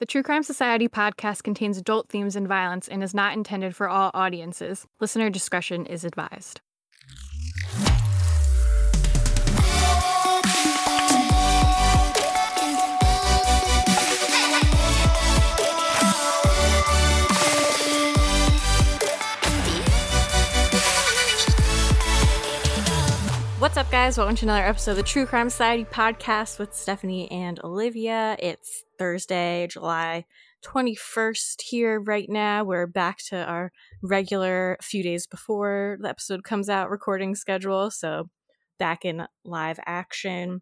The True Crime Society podcast contains adult themes and violence and is not intended for all audiences. Listener discretion is advised. What's up, guys? Welcome to another episode of the True Crime Society podcast with Stephanie and Olivia. It's Thursday, July 21st here right now. We're back to our regular few days before the episode comes out recording schedule. So back in live action.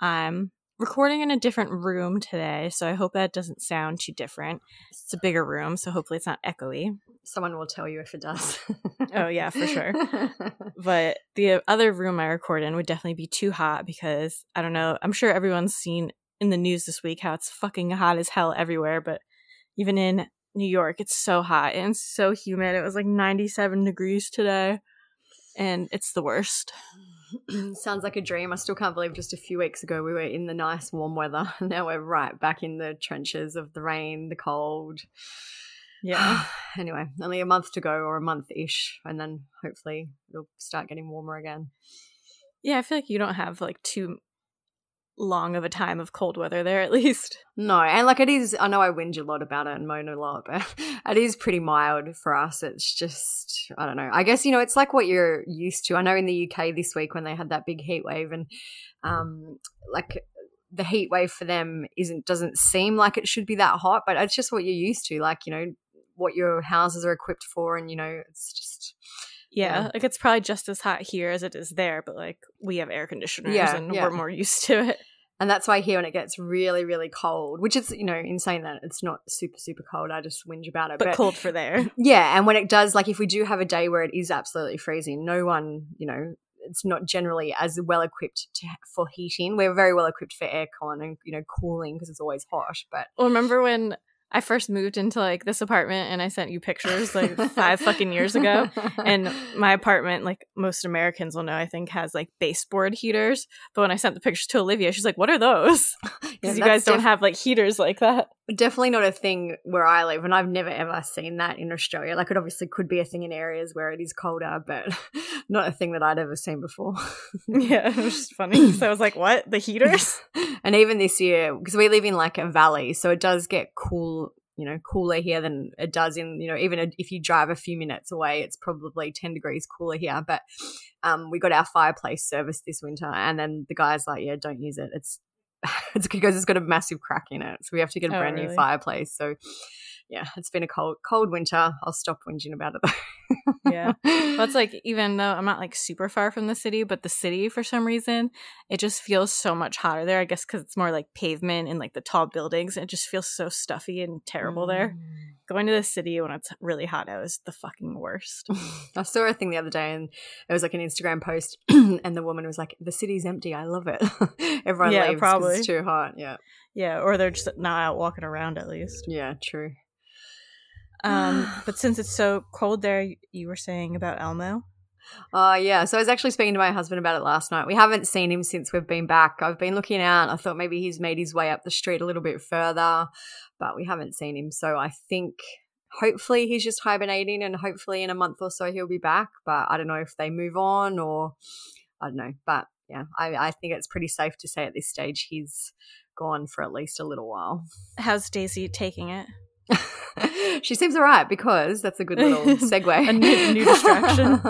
I'm recording in a different room today, so I hope that doesn't sound too different. It's a bigger room, so hopefully it's not echoey. Someone will tell you if it does. oh, yeah, for sure. but the other room I record in would definitely be too hot because I don't know. I'm sure everyone's seen in the news this week how it's fucking hot as hell everywhere, but even in New York, it's so hot and so humid. It was like 97 degrees today, and it's the worst. Sounds like a dream. I still can't believe just a few weeks ago we were in the nice warm weather. Now we're right back in the trenches of the rain, the cold. Yeah. anyway, only a month to go or a month ish, and then hopefully it'll start getting warmer again. Yeah, I feel like you don't have like too long of a time of cold weather there at least. No, and like it is I know I whinge a lot about it and moan a lot, but it is pretty mild for us. It's just I don't know. I guess you know it's like what you're used to. I know in the UK this week when they had that big heat wave and um like the heat wave for them isn't doesn't seem like it should be that hot, but it's just what you're used to. Like, you know, what your houses are equipped for and you know, it's just yeah, yeah, like it's probably just as hot here as it is there, but like we have air conditioners yeah, and yeah. we're more used to it. And that's why here when it gets really, really cold, which is, you know, insane that it's not super, super cold. I just whinge about it. But, but cold for there. Yeah. And when it does, like if we do have a day where it is absolutely freezing, no one, you know, it's not generally as well equipped to, for heating. We're very well equipped for aircon and, you know, cooling because it's always hot. But well, remember when I first moved into like this apartment and I sent you pictures like five fucking years ago. And my apartment, like most Americans will know, I think has like baseboard heaters. But when I sent the pictures to Olivia, she's like, What are those? Because yeah, you guys don't have like heaters like that. Definitely not a thing where I live. And I've never ever seen that in Australia. Like it obviously could be a thing in areas where it is colder, but not a thing that I'd ever seen before. yeah, it was just funny. So I was like, What? The heaters? and even this year, because we live in like a valley, so it does get cool you know cooler here than it does in you know even if you drive a few minutes away it's probably 10 degrees cooler here. But um, we got our fireplace service this winter and then the guy's like yeah don't use it. It's it's because it's got a massive crack in it. So we have to get a oh, brand really? new fireplace. So yeah, it's been a cold cold winter. I'll stop whinging about it though. yeah. Well, it's like even though I'm not like super far from the city, but the city for some reason it just feels so much hotter there. I guess because it's more like pavement and like the tall buildings. It just feels so stuffy and terrible mm. there. Going to the city when it's really hot out is the fucking worst. I saw a thing the other day and it was like an Instagram post, and the woman was like, "The city's empty. I love it. Everyone yeah, leaves because it's too hot." Yeah. Yeah, or they're just not out walking around at least. Yeah, true. Um, but since it's so cold there, you were saying about Elmo. Oh, uh, yeah. So I was actually speaking to my husband about it last night. We haven't seen him since we've been back. I've been looking out. I thought maybe he's made his way up the street a little bit further, but we haven't seen him. So I think hopefully he's just hibernating and hopefully in a month or so he'll be back. But I don't know if they move on or I don't know. But yeah, I, I think it's pretty safe to say at this stage he's gone for at least a little while. How's Daisy taking it? she seems all right because that's a good little segue. a new, new distraction.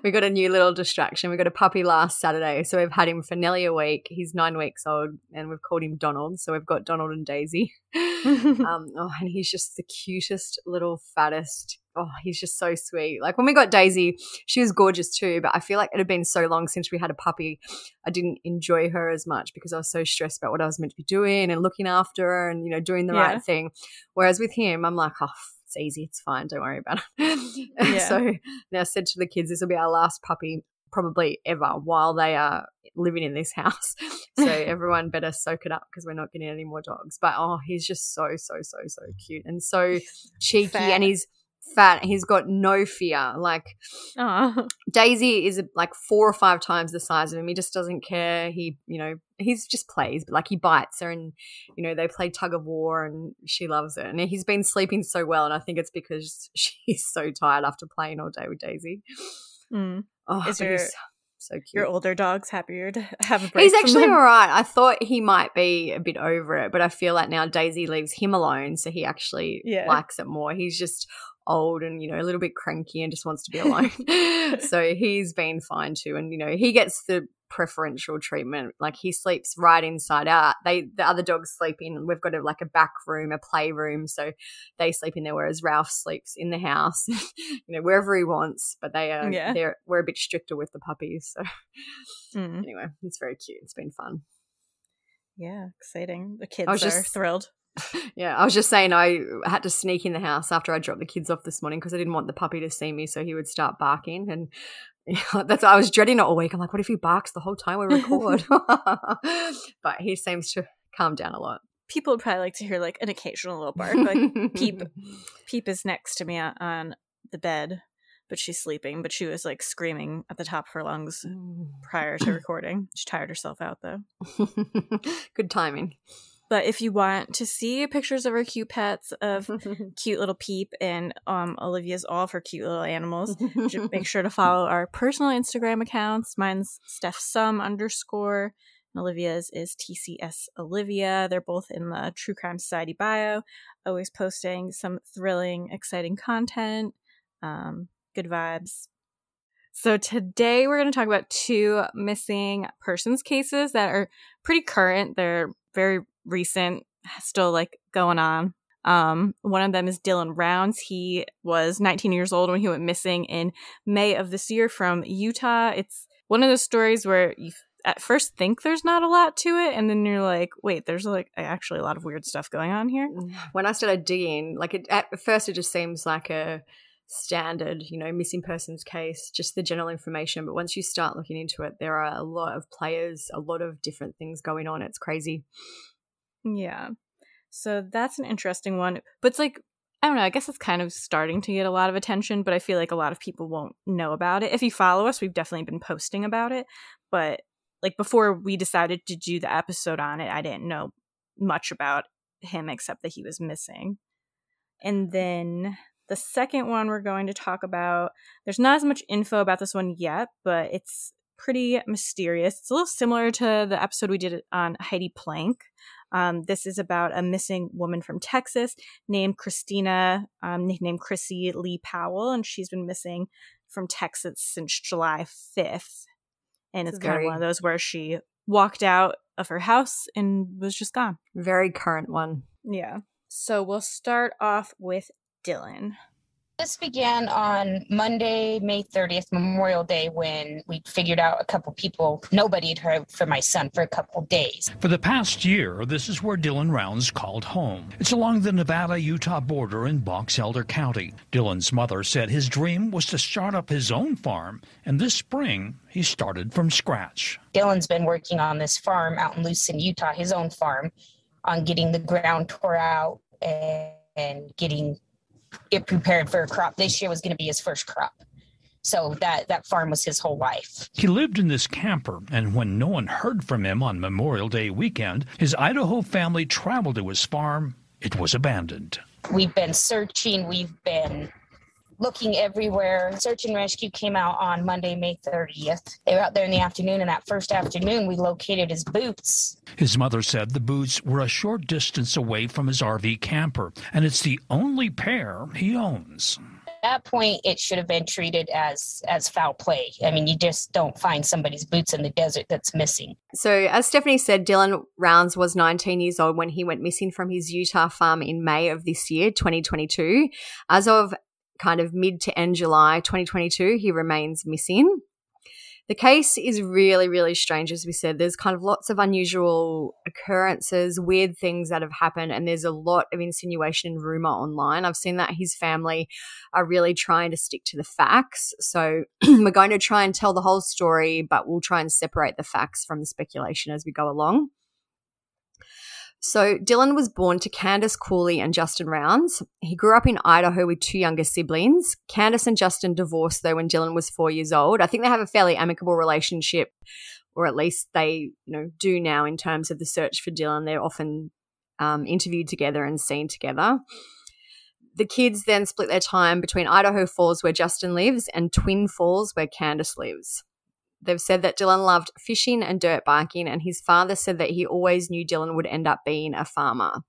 we got a new little distraction. We got a puppy last Saturday, so we've had him for nearly a week. He's nine weeks old, and we've called him Donald. So we've got Donald and Daisy. um, oh, and he's just the cutest little fattest oh, he's just so sweet. Like when we got Daisy, she was gorgeous too, but I feel like it had been so long since we had a puppy. I didn't enjoy her as much because I was so stressed about what I was meant to be doing and looking after her and, you know, doing the yeah. right thing. Whereas with him, I'm like, oh, it's easy. It's fine. Don't worry about it. Yeah. so now I said to the kids, this will be our last puppy probably ever while they are living in this house. So everyone better soak it up because we're not getting any more dogs. But oh, he's just so, so, so, so cute and so cheeky. Fair. And he's fat. He's got no fear. Like Aw. Daisy is like four or five times the size of him. He just doesn't care. He, you know, he's just plays, but like he bites her and, you know, they play tug of war and she loves it. And he's been sleeping so well. And I think it's because she's so tired after playing all day with Daisy. Mm. Oh, Is he's so cute. Your older dog's happier to have a break. He's actually all right. I thought he might be a bit over it, but I feel like now Daisy leaves him alone, so he actually Yeah. likes it more. He's just old and you know a little bit cranky and just wants to be alone. so he's been fine too, and you know he gets the preferential treatment. Like he sleeps right inside out. They the other dogs sleep in. We've got a, like a back room, a play room, so they sleep in there. Whereas Ralph sleeps in the house, you know wherever he wants. But they are Yeah. they're we're a bit stricter with the puppies. So Mm. anyway, it's very cute. It's been fun. Yeah, exciting. The kids are just- thrilled. Yeah, I was just saying I had to sneak in the house after I dropped the kids off this morning because I didn't want the puppy to see me, so he would start barking, and that's I was dreading it all week. I'm like, what if he barks the whole time we record? but he seems to calm down a lot. People would probably like to hear like an occasional little bark. Like Peep. Peep is next to me on- on the bed, but she's sleeping. But she was like screaming at the top of her lungs prior to recording. She tired herself out though. Good timing. But if you want to see pictures of our cute pets, of cute little Peep and um Olivia's all of her cute little animals, make sure to follow our personal Instagram accounts. Mine's Steph Sum underscore, and Olivia's is TCS Olivia. They're both in the True Crime Society bio, always posting some thrilling, exciting content, um, good vibes. So today we're going to talk about two missing persons cases that are pretty current. They're very recent, still like going on. Um, one of them is Dylan Rounds. He was 19 years old when he went missing in May of this year from Utah. It's one of those stories where you at first think there's not a lot to it, and then you're like, wait, there's like actually a lot of weird stuff going on here. when I started digging, like it, at first it just seems like a standard, you know, missing persons case, just the general information. But once you start looking into it, there are a lot of players, a lot of different things going on. It's crazy. Yeah. So that's an interesting one. But it's like, I don't know, I guess it's kind of starting to get a lot of attention, but I feel like a lot of people won't know about it. If you follow us, we've definitely been posting about it. But like before we decided to do the episode on it, I didn't know much about him except that he was missing. And then the second one we're going to talk about, there's not as much info about this one yet, but it's pretty mysterious. It's a little similar to the episode we did on Heidi Planck. Um, this is about a missing woman from Texas named Christina, um, nicknamed Chrissy Lee Powell, and she's been missing from Texas since July 5th. And it's It's kind of one of those where she walked out of her house and was just gone. Very current one. Yeah. So we'll start off with Dylan. This began on Monday, May 30th, Memorial Day, when we figured out a couple people, nobody had heard from my son for a couple days. For the past year, this is where Dylan Rounds called home. It's along the Nevada Utah border in Box Elder County. Dylan's mother said his dream was to start up his own farm, and this spring he started from scratch. Dylan's been working on this farm out in Lucin, Utah, his own farm, on getting the ground tore out and, and getting it prepared for a crop. This year was going to be his first crop. So that, that farm was his whole life. He lived in this camper, and when no one heard from him on Memorial Day weekend, his Idaho family traveled to his farm. It was abandoned. We've been searching, we've been looking everywhere. Search and rescue came out on Monday, May 30th. They were out there in the afternoon, and that first afternoon, we located his boots. His mother said the boots were a short distance away from his RV camper, and it's the only pair he owns. At that point, it should have been treated as as foul play. I mean, you just don't find somebody's boots in the desert that's missing. So, as Stephanie said, Dylan Rounds was 19 years old when he went missing from his Utah farm in May of this year, 2022. As of kind of mid to end July 2022, he remains missing. The case is really, really strange, as we said. There's kind of lots of unusual occurrences, weird things that have happened, and there's a lot of insinuation and rumor online. I've seen that his family are really trying to stick to the facts. So we're going to try and tell the whole story, but we'll try and separate the facts from the speculation as we go along. So, Dylan was born to Candace Cooley and Justin Rounds. He grew up in Idaho with two younger siblings. Candace and Justin divorced, though, when Dylan was four years old. I think they have a fairly amicable relationship, or at least they, you know, do now in terms of the search for Dylan. They're often um, interviewed together and seen together. The kids then split their time between Idaho Falls, where Justin lives, and Twin Falls, where Candace lives. They've said that Dylan loved fishing and dirt biking, and his father said that he always knew Dylan would end up being a farmer.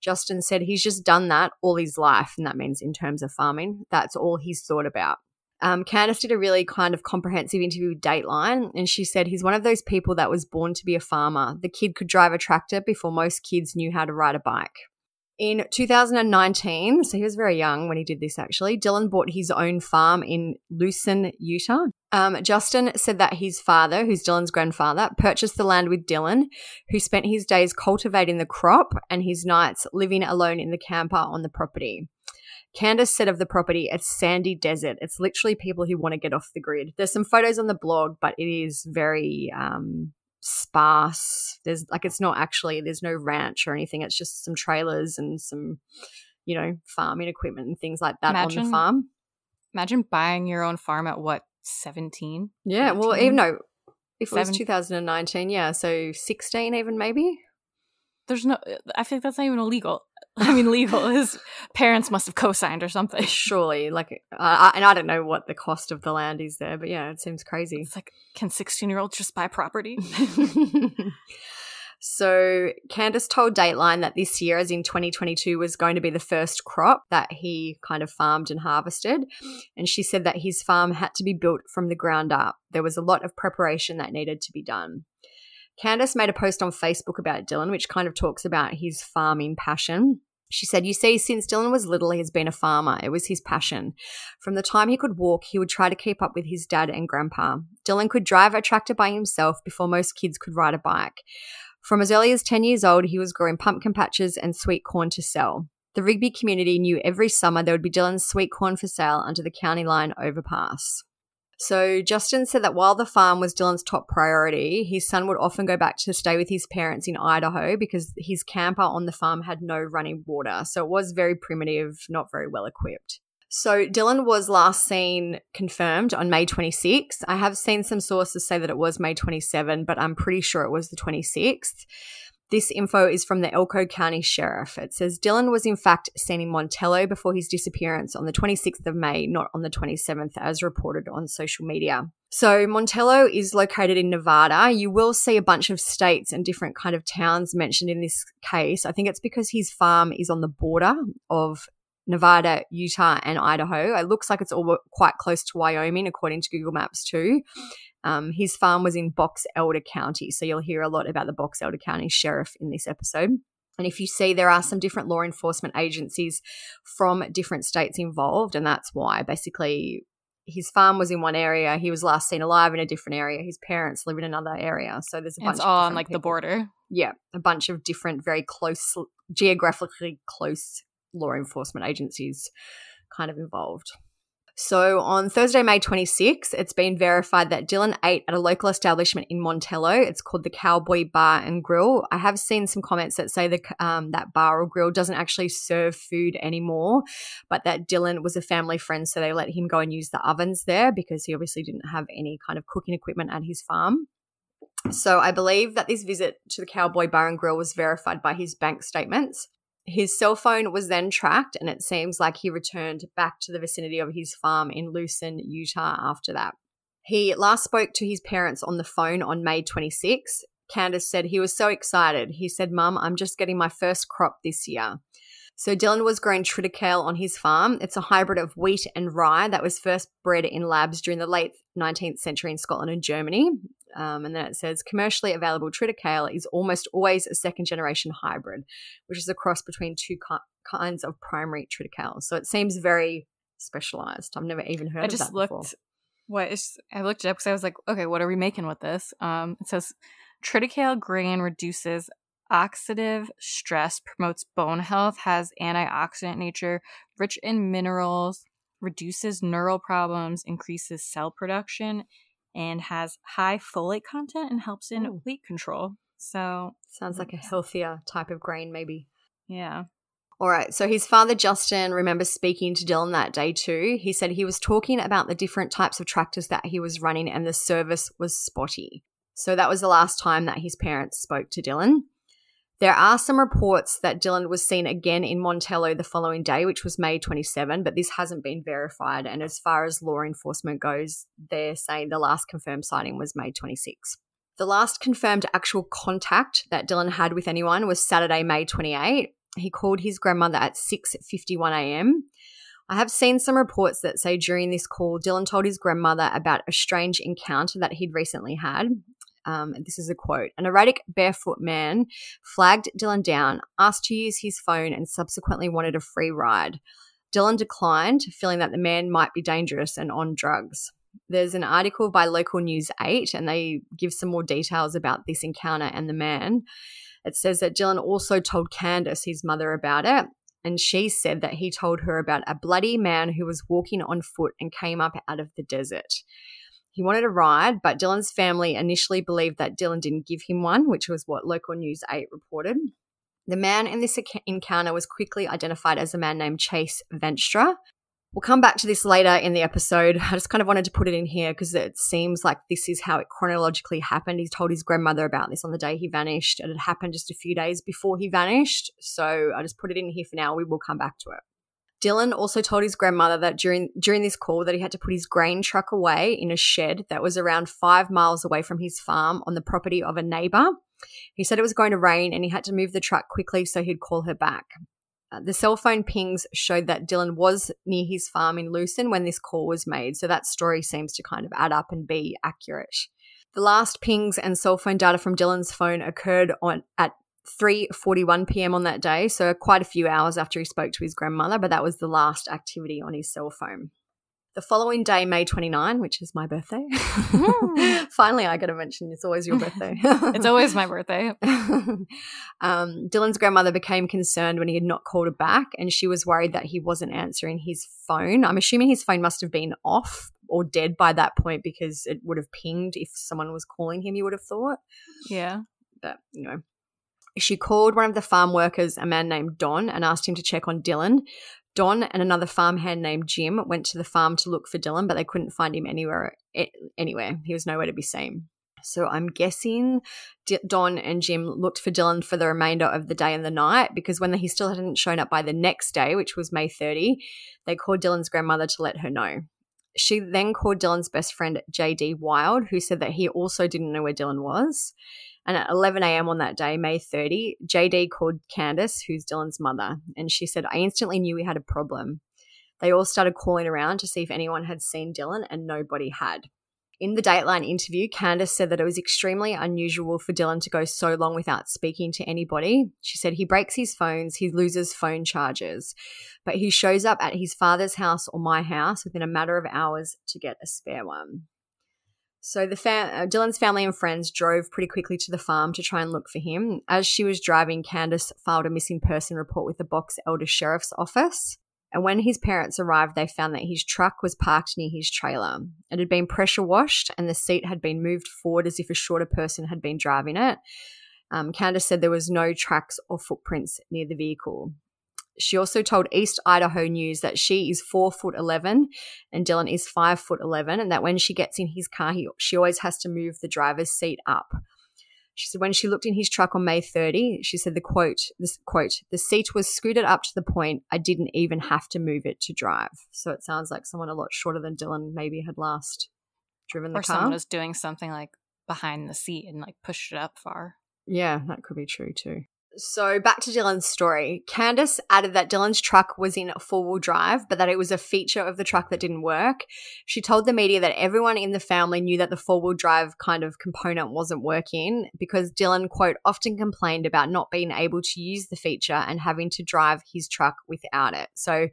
Justin said he's just done that all his life, and that means in terms of farming. That's all he's thought about. Um, Candace did a really kind of comprehensive interview with Dateline, and she said he's one of those people that was born to be a farmer. The kid could drive a tractor before most kids knew how to ride a bike. In 2019, so he was very young when he did this actually, Dylan bought his own farm in Lucin, Utah. Um, Justin said that his father, who's Dylan's grandfather, purchased the land with Dylan, who spent his days cultivating the crop and his nights living alone in the camper on the property. Candace said of the property, it's sandy desert. It's literally people who want to get off the grid. There's some photos on the blog, but it is very um, sparse. There's like it's not actually there's no ranch or anything. It's just some trailers and some you know farming equipment and things like that imagine, on the farm. Imagine buying your own farm at what 17? Yeah, 18? well even no if Seven? it was 2019, yeah, so 16 even maybe. There's no I think that's not even illegal. I mean, legal. His parents must have co-signed or something. Surely, like, uh, and I don't know what the cost of the land is there, but yeah, it seems crazy. It's like, can sixteen-year-olds just buy property? so Candace told Dateline that this year, as in 2022, was going to be the first crop that he kind of farmed and harvested, and she said that his farm had to be built from the ground up. There was a lot of preparation that needed to be done. Candace made a post on Facebook about Dylan, which kind of talks about his farming passion. She said, You see, since Dylan was little, he has been a farmer. It was his passion. From the time he could walk, he would try to keep up with his dad and grandpa. Dylan could drive a tractor by himself before most kids could ride a bike. From as early as 10 years old, he was growing pumpkin patches and sweet corn to sell. The Rigby community knew every summer there would be Dylan's sweet corn for sale under the county line overpass. So Justin said that while the farm was Dylan's top priority, his son would often go back to stay with his parents in Idaho because his camper on the farm had no running water. So it was very primitive, not very well equipped. So Dylan was last seen confirmed on May 26th. I have seen some sources say that it was May 27, but I'm pretty sure it was the 26th. This info is from the Elko County Sheriff. It says Dylan was in fact seen in Montello before his disappearance on the 26th of May, not on the 27th, as reported on social media. So Montello is located in Nevada. You will see a bunch of states and different kind of towns mentioned in this case. I think it's because his farm is on the border of Nevada, Utah, and Idaho. It looks like it's all quite close to Wyoming, according to Google Maps, too. Um, his farm was in Box Elder County. So you'll hear a lot about the Box Elder County Sheriff in this episode. And if you see, there are some different law enforcement agencies from different states involved. And that's why basically his farm was in one area. He was last seen alive in a different area. His parents live in another area. So there's a bunch it's all on like people. the border. Yeah. A bunch of different, very close, geographically close law enforcement agencies kind of involved. So on Thursday, May 26, it's been verified that Dylan ate at a local establishment in Montello. It's called the Cowboy Bar and Grill. I have seen some comments that say that um, that bar or grill doesn't actually serve food anymore, but that Dylan was a family friend, so they let him go and use the ovens there because he obviously didn't have any kind of cooking equipment at his farm. So I believe that this visit to the Cowboy Bar and Grill was verified by his bank statements. His cell phone was then tracked, and it seems like he returned back to the vicinity of his farm in Lucin, Utah after that. He last spoke to his parents on the phone on May 26. Candace said he was so excited. He said, Mum, I'm just getting my first crop this year. So Dylan was growing triticale on his farm. It's a hybrid of wheat and rye that was first bred in labs during the late 19th century in Scotland and Germany. Um, and then it says commercially available triticale is almost always a second generation hybrid, which is a cross between two ki- kinds of primary triticale. So it seems very specialized. I've never even heard I of just that looked, before. What is, I looked it up because I was like, okay, what are we making with this? Um, it says triticale grain reduces oxidative stress, promotes bone health, has antioxidant nature, rich in minerals, reduces neural problems, increases cell production, and has high folate content and helps in Ooh. weight control. So Sounds like a healthier type of grain, maybe. yeah. All right. So his father, Justin, remembers speaking to Dylan that day too. He said he was talking about the different types of tractors that he was running and the service was spotty. So that was the last time that his parents spoke to Dylan. There are some reports that Dylan was seen again in Montello the following day, which was May 27, but this hasn't been verified. And as far as law enforcement goes, they're saying the last confirmed sighting was May 26. The last confirmed actual contact that Dylan had with anyone was Saturday, May 28. He called his grandmother at 6:51 a.m. I have seen some reports that say during this call, Dylan told his grandmother about a strange encounter that he'd recently had. Um, this is a quote An erratic barefoot man flagged Dylan down, asked to use his phone, and subsequently wanted a free ride. Dylan declined, feeling that the man might be dangerous and on drugs. There's an article by Local News 8, and they give some more details about this encounter and the man. It says that Dylan also told Candace, his mother, about it, and she said that he told her about a bloody man who was walking on foot and came up out of the desert. He wanted a ride, but Dylan's family initially believed that Dylan didn't give him one, which was what Local News 8 reported. The man in this encounter was quickly identified as a man named Chase Venstra. We'll come back to this later in the episode. I just kind of wanted to put it in here because it seems like this is how it chronologically happened. He told his grandmother about this on the day he vanished. And it happened just a few days before he vanished. So I just put it in here for now. We will come back to it. Dylan also told his grandmother that during during this call that he had to put his grain truck away in a shed that was around five miles away from his farm on the property of a neighbor. He said it was going to rain and he had to move the truck quickly so he'd call her back. Uh, the cell phone pings showed that Dylan was near his farm in Lucin when this call was made, so that story seems to kind of add up and be accurate. The last pings and cell phone data from Dylan's phone occurred on at 3:41 p.m. on that day, so quite a few hours after he spoke to his grandmother, but that was the last activity on his cell phone. The following day, May 29, which is my birthday. Finally, I got to mention it's always your birthday. It's always my birthday. um, Dylan's grandmother became concerned when he had not called her back, and she was worried that he wasn't answering his phone. I'm assuming his phone must have been off or dead by that point because it would have pinged if someone was calling him, you would have thought. Yeah. But, you know. She called one of the farm workers, a man named Don, and asked him to check on Dylan. Don and another farmhand named Jim went to the farm to look for Dylan, but they couldn't find him anywhere. Eh, anywhere, he was nowhere to be seen. So I'm guessing D- Don and Jim looked for Dylan for the remainder of the day and the night because when he still hadn't shown up by the next day, which was May 30, they called Dylan's grandmother to let her know. She then called Dylan's best friend JD Wild, who said that he also didn't know where Dylan was. And at 11 a.m. on that day, May 30, JD called Candace, who's Dylan's mother, and she said, I instantly knew we had a problem. They all started calling around to see if anyone had seen Dylan, and nobody had. In the Dateline interview, Candace said that it was extremely unusual for Dylan to go so long without speaking to anybody. She said he breaks his phones, he loses phone charges, but he shows up at his father's house or my house within a matter of hours to get a spare one. So the fa- uh, Dylan's family and friends drove pretty quickly to the farm to try and look for him. As she was driving, Candace filed a missing person report with the Box Elder Sheriff's Office. And when his parents arrived, they found that his truck was parked near his trailer. It had been pressure washed, and the seat had been moved forward as if a shorter person had been driving it. Um, Candace said there was no tracks or footprints near the vehicle. She also told East Idaho News that she is four foot eleven and Dylan is five foot eleven, and that when she gets in his car, he, she always has to move the driver's seat up. She said when she looked in his truck on May 30, she said the quote, this quote, the seat was scooted up to the point I didn't even have to move it to drive. So it sounds like someone a lot shorter than Dylan maybe had last driven the Or car. someone was doing something like behind the seat and like pushed it up far. Yeah, that could be true too. So back to Dylan's story. Candace added that Dylan's truck was in four wheel drive, but that it was a feature of the truck that didn't work. She told the media that everyone in the family knew that the four wheel drive kind of component wasn't working because Dylan, quote, often complained about not being able to use the feature and having to drive his truck without it. So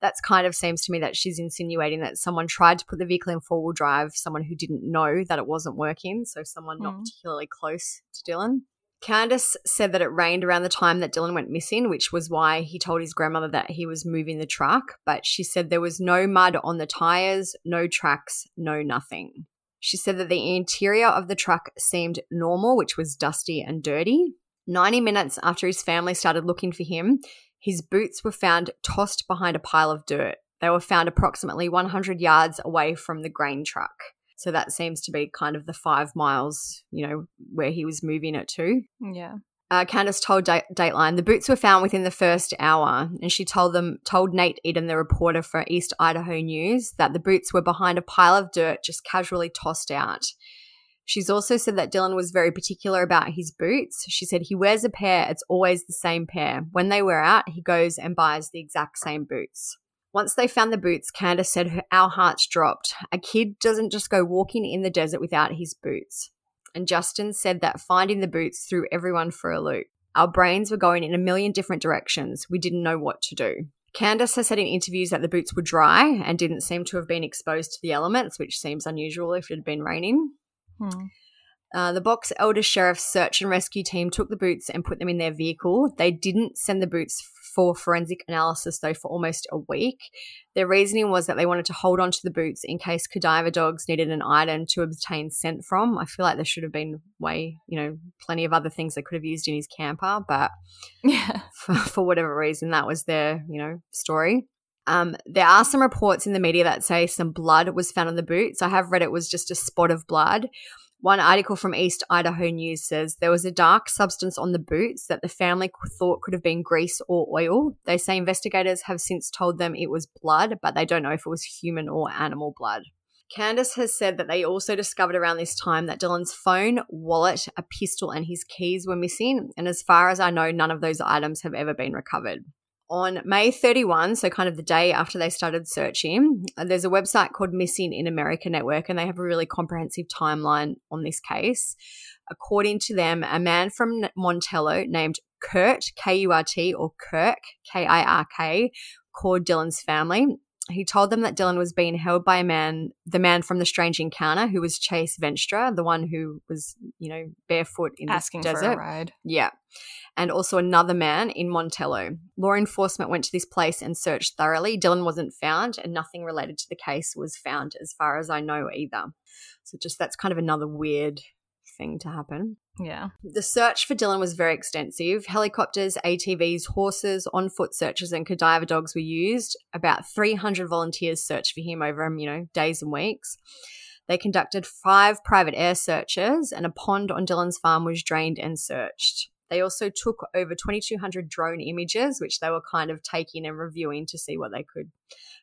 that's kind of seems to me that she's insinuating that someone tried to put the vehicle in four wheel drive, someone who didn't know that it wasn't working. So someone not Mm. particularly close to Dylan. Candace said that it rained around the time that Dylan went missing, which was why he told his grandmother that he was moving the truck. But she said there was no mud on the tires, no tracks, no nothing. She said that the interior of the truck seemed normal, which was dusty and dirty. 90 minutes after his family started looking for him, his boots were found tossed behind a pile of dirt. They were found approximately 100 yards away from the grain truck. So that seems to be kind of the five miles, you know, where he was moving it to. Yeah. Uh, Candace told da- Dateline the boots were found within the first hour, and she told them told Nate Eaton, the reporter for East Idaho News, that the boots were behind a pile of dirt just casually tossed out. She's also said that Dylan was very particular about his boots. She said he wears a pair, it's always the same pair. When they wear out, he goes and buys the exact same boots. Once they found the boots, Candace said our hearts dropped. A kid doesn't just go walking in the desert without his boots. And Justin said that finding the boots threw everyone for a loop. Our brains were going in a million different directions. We didn't know what to do. Candace has said in interviews that the boots were dry and didn't seem to have been exposed to the elements, which seems unusual if it had been raining. Hmm. Uh, the Box Elder Sheriff's search and rescue team took the boots and put them in their vehicle. They didn't send the boots for forensic analysis, though, for almost a week. Their reasoning was that they wanted to hold on to the boots in case cadaver dogs needed an item to obtain scent from. I feel like there should have been way, you know, plenty of other things they could have used in his camper, but Yeah. for, for whatever reason, that was their, you know, story. Um, there are some reports in the media that say some blood was found on the boots. I have read it was just a spot of blood. One article from East Idaho News says there was a dark substance on the boots that the family thought could have been grease or oil. They say investigators have since told them it was blood, but they don't know if it was human or animal blood. Candace has said that they also discovered around this time that Dylan's phone, wallet, a pistol, and his keys were missing. And as far as I know, none of those items have ever been recovered. On May 31, so kind of the day after they started searching, uh, there's a website called Missing in America Network, and they have a really comprehensive timeline on this case. According to them, a man from Montello named Kurt, K U R T, or Kirk, K I R K, called Dylan's family. He told them that Dylan was being held by a man, the man from the strange encounter, who was Chase Venstra, the one who was, you know, barefoot in Asking the for desert. a ride. Yeah. And also another man in Montello. Law enforcement went to this place and searched thoroughly. Dylan wasn't found, and nothing related to the case was found, as far as I know, either. So, just that's kind of another weird thing to happen. Yeah. The search for Dylan was very extensive. Helicopters, ATVs, horses, on foot searches, and cadaver dogs were used. About 300 volunteers searched for him over, um, you know, days and weeks. They conducted five private air searches, and a pond on Dylan's farm was drained and searched. They also took over 2,200 drone images, which they were kind of taking and reviewing to see what they could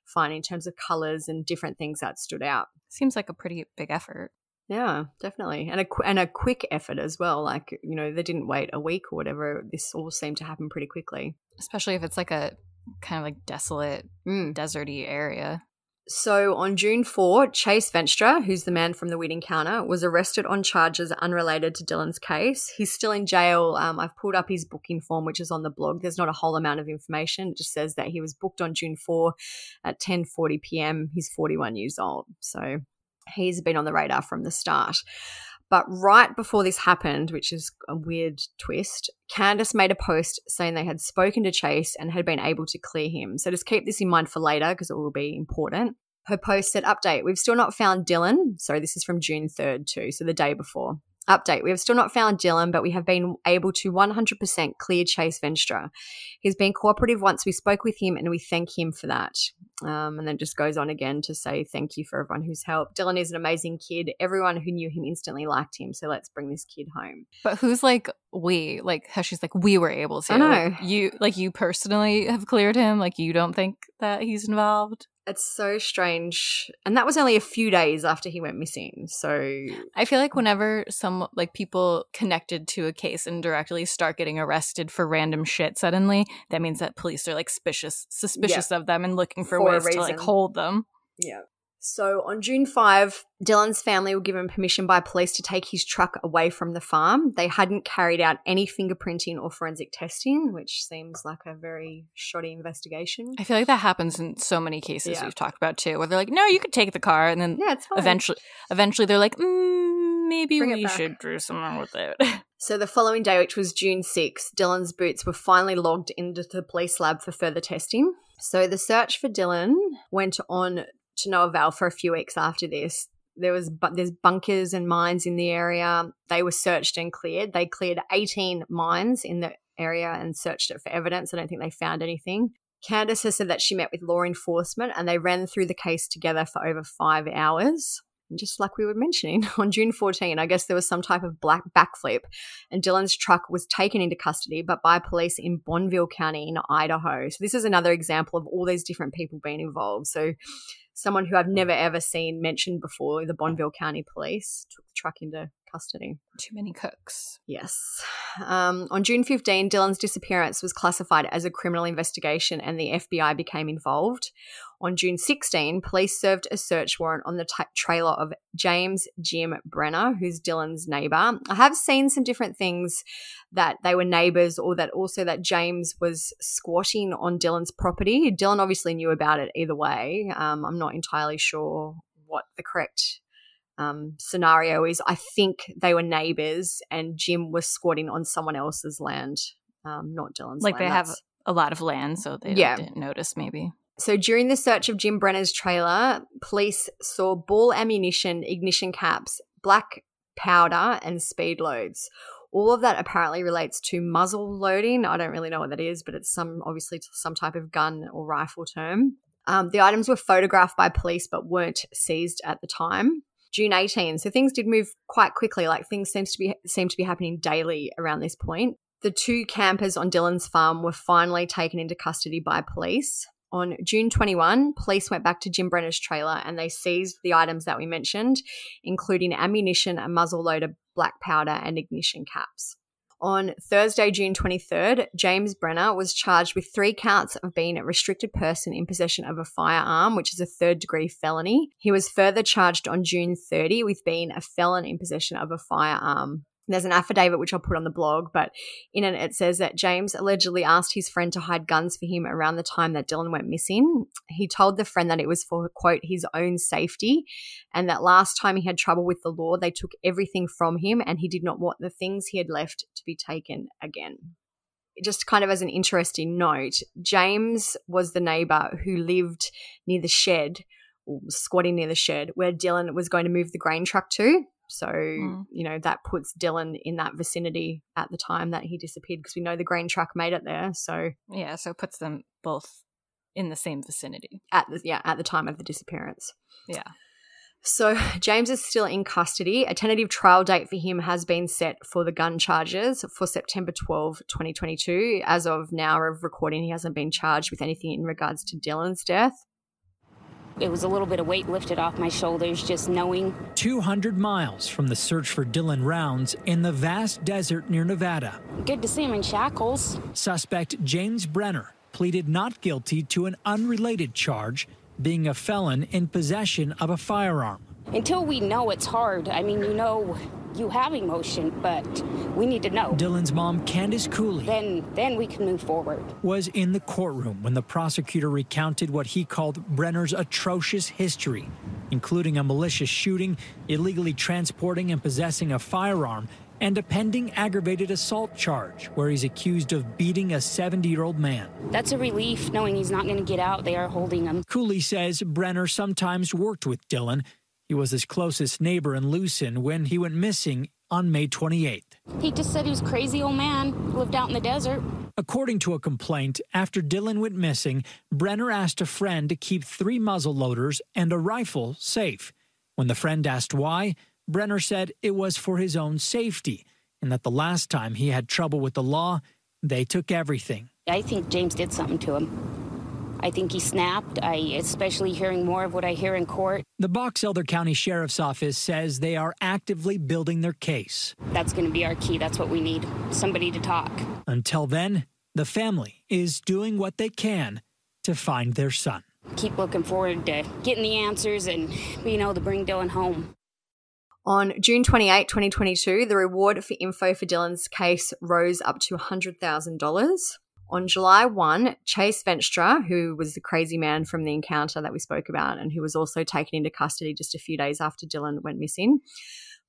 find in terms of colors and different things that stood out. Seems like a pretty big effort. Yeah, definitely, and a qu- and a quick effort as well. Like you know, they didn't wait a week or whatever. This all seemed to happen pretty quickly. Especially if it's like a kind of like desolate, Mm. deserty area. So on June 4, Chase Venstra, who's the man from the weed encounter, was arrested on charges unrelated to Dylan's case. He's still in jail. Um, I've pulled up his booking form, which is on the blog. There's not a whole amount of information. It just says that he was booked on June 4 at 10:40 p.m. He's 41 years old, so he's been on the radar from the start. But right before this happened, which is a weird twist, Candace made a post saying they had spoken to Chase and had been able to clear him. So just keep this in mind for later because it will be important. Her post said, Update, we've still not found Dylan. Sorry, this is from June 3rd, too, so the day before. Update, we have still not found Dylan, but we have been able to 100% clear Chase Venstra. He's been cooperative once we spoke with him and we thank him for that. Um, and then just goes on again to say thank you for everyone who's helped. Dylan is an amazing kid. Everyone who knew him instantly liked him, so let's bring this kid home. But who's like we? Like how she's like we were able to. I know. Like, you like you personally have cleared him. Like you don't think that he's involved. It's so strange. And that was only a few days after he went missing. So I feel like whenever some like people connected to a case and directly start getting arrested for random shit suddenly, that means that police are like suspicious suspicious of them and looking for, For ways to like hold them. Yeah. So on June 5, Dylan's family were given permission by police to take his truck away from the farm. They hadn't carried out any fingerprinting or forensic testing, which seems like a very shoddy investigation. I feel like that happens in so many cases Yeah. we've talked about too, where they're like, "No, you could take the car," and then Yeah, eventually, eventually they're like, mm, "Maybe Bring we should do something with it." So the following day, which was June 6, Dylan's boots were finally logged into the police lab for further testing. So the search for Dylan went on to no avail for a few weeks after this. there was but there's bunkers and mines in the area. They were searched and cleared. They cleared 18 mines in the area and searched it for evidence. I don't think they found anything. Candace has said that she met with law enforcement and they ran through the case together for over five hours. And just like we were mentioning, on June 14, I guess there was some type of black backflip, and Dylan's truck was taken into custody, but by police in Bonneville County in Idaho. So this is another example of all these different people being involved. So someone who I've never ever seen mentioned before, the Bonneville County Police took the truck into custody. Too many cooks. Yes. Um, on June 15, Dylan's disappearance was classified as a criminal investigation and the FBI became involved. On June 16, police served a search warrant on the t- trailer of James Jim Brenner, who's Dylan's neighbor. I have seen some different things that they were neighbors or that also that James was squatting on Dylan's property. Dylan obviously knew about it either way. Um, I'm not entirely sure what the correct um, scenario is. I think they were neighbors and Jim was squatting on someone else's land, um, not Dylan's Like land. they have a lot of land, so they Yeah. didn't notice maybe. So during the search of Jim Brenner's trailer, police saw ball ammunition, ignition caps, black powder, and speed loads. All of that apparently relates to muzzle loading. I don't really know what that is, but it's some obviously some type of gun or rifle term. Um, the items were photographed by police but weren't seized at the time. June 18. So things did move quite quickly. Like things seems to be seem to be happening daily around this point. The two campers on Dylan's farm were finally taken into custody by police. On June 21, police went back to Jim Brenner's trailer and they seized the items that we mentioned, including ammunition, a muzzle loader, black powder, and ignition caps. On Thursday, June 23rd, James Brenner was charged with three counts of being a restricted person in possession of a firearm, which is a third degree felony. He was further charged on June 30 with being a felon in possession of a firearm. There's an affidavit which I'll put on the blog, but in it it says that James allegedly asked his friend to hide guns for him around the time that Dylan went missing. He told the friend that it was for, quote, his own safety, and that last time he had trouble with the law, they took everything from him and he did not want the things he had left to be taken again. Just kind of as an interesting note, James was the neighbor who lived near the shed, or squatting near the shed, where Dylan was going to move the grain truck to. So, mm. you know, that puts Dylan in that vicinity at the time that he disappeared because we know the grain truck made it there. So, Yeah, so it puts them both in the same vicinity. at the yeah, at the time of the disappearance. Yeah. So, James is still in custody. A tentative trial date for him has been set for the gun charges for September 12, 2022. As of now of recording, he hasn't been charged with anything in regards to Dylan's death. It was a little bit of weight lifted off my shoulders just knowing 200 miles from the search for Dylan Rounds in the vast desert near Nevada. good to see him in shackles. Suspect James Brenner pleaded not guilty to an unrelated charge, being a felon in possession of a firearm. Until we know it's hard. I mean, you know, you have emotion, but we need to know. Dylan's mom, Candace Cooley, Then, then we can move forward. was in the courtroom when the prosecutor recounted what he called Brenner's atrocious history, including a malicious shooting, illegally transporting and possessing a firearm, and a pending aggravated assault charge where he's accused of beating a 70 year old man. That's a relief knowing he's not going to get out. They are holding him. Cooley says Brenner sometimes worked with Dylan. He was his closest neighbor in Lucin when he went missing on May 28th. He just said he was a crazy old man, lived out in the desert. According to a complaint, after Dylan went missing, Brenner asked a friend to keep three muzzle loaders and a rifle safe. When the friend asked why, Brenner said it was for his own safety and that the last time he had trouble with the law, they took everything. I think James did something to him. I think he snapped. I, especially hearing more of what I hear in court, The Box Elder County Sheriff's Office says they are actively building their case. that's going to be our key. That's what we need. Somebody to talk. Until then, the family is doing what they can to find their son. Keep looking forward to getting the answers and being able to bring Dylan home. On June 28, 2022, the reward for info for Dylan's case rose up to $100,000. On July 1, Chase Venstra, who was the crazy man from the encounter that we spoke about and who was also taken into custody just a few days after Dylan went missing,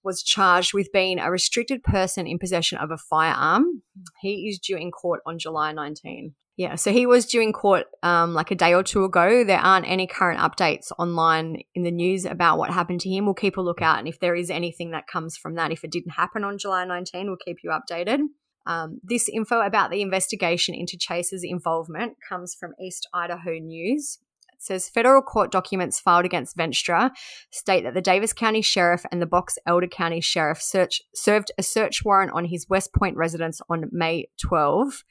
was charged with being a restricted person in possession of a firearm. He is due in court on July 19. Yeah, so he was due in court um, like a day or two ago. There aren't any current updates online in the news about what happened to him. We'll keep a lookout, and if there is anything that comes from that, if it didn't happen on July 19, we'll keep you updated. Um, this info about the investigation into Chase's involvement comes from East Idaho News. It says federal court documents filed against Venstra state that the Davis County Sheriff and the Box Elder County Sheriff search, served a search warrant on his West Point residence on May 12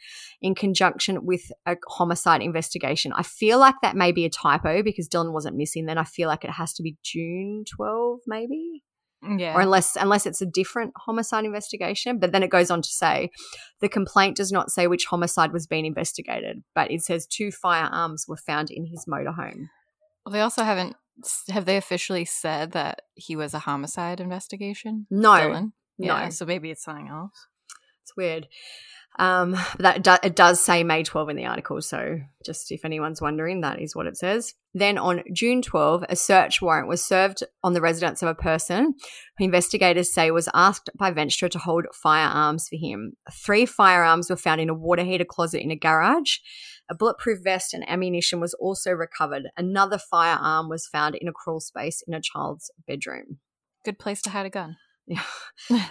in conjunction with a homicide investigation. I feel like that may be a typo because Dylan wasn't missing. Then I feel like it has to be June 12, maybe Mm, yeah. or unless unless it's a different homicide investigation. But then it goes on to say the complaint does not say which homicide was being investigated, but it says two firearms were found in his motorhome. Well, they also haven't. Have they officially said that he was a homicide investigation? No, Dylan? no. Yeah, so maybe it's something else. It's weird. Um, but that do- it does say May 12 in the article, so just if anyone's wondering, that is what it says. Then on June 12, a search warrant was served on the residence of a person who investigators say was asked by Venstra to hold firearms for him. Three firearms were found in a water heater closet in a garage. A bulletproof vest and ammunition was also recovered. Another firearm was found in a crawl space in a child's bedroom. Good place to hide a gun.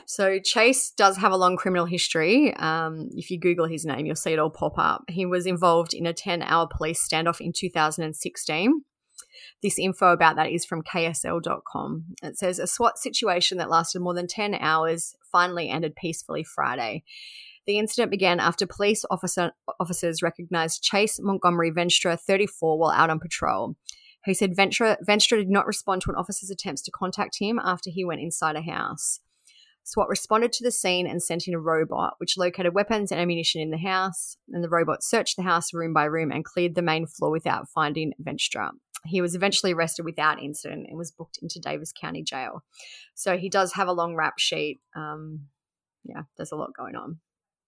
So Chase does have a long criminal history. Um, if you Google his name, you'll see it all pop up. He was involved in a 10 hour police standoff in 2016. This info about that is from KSL.com. It says a SWAT situation that lasted more than 10 hours finally ended peacefully Friday. The incident began after police officer, officers recognized Chase Montgomery Venstra, 34, while out on patrol. He said Venstra, Venstra did not respond to an officer's attempts to contact him after he went inside a house. SWAT responded to the scene and sent in a robot, which located weapons and ammunition in the house. And the robot searched the house room by room and cleared the main floor without finding Venstra. He was eventually arrested without incident and was booked into Davis County Jail. So he does have a long rap sheet. Um, yeah, there's a lot going on.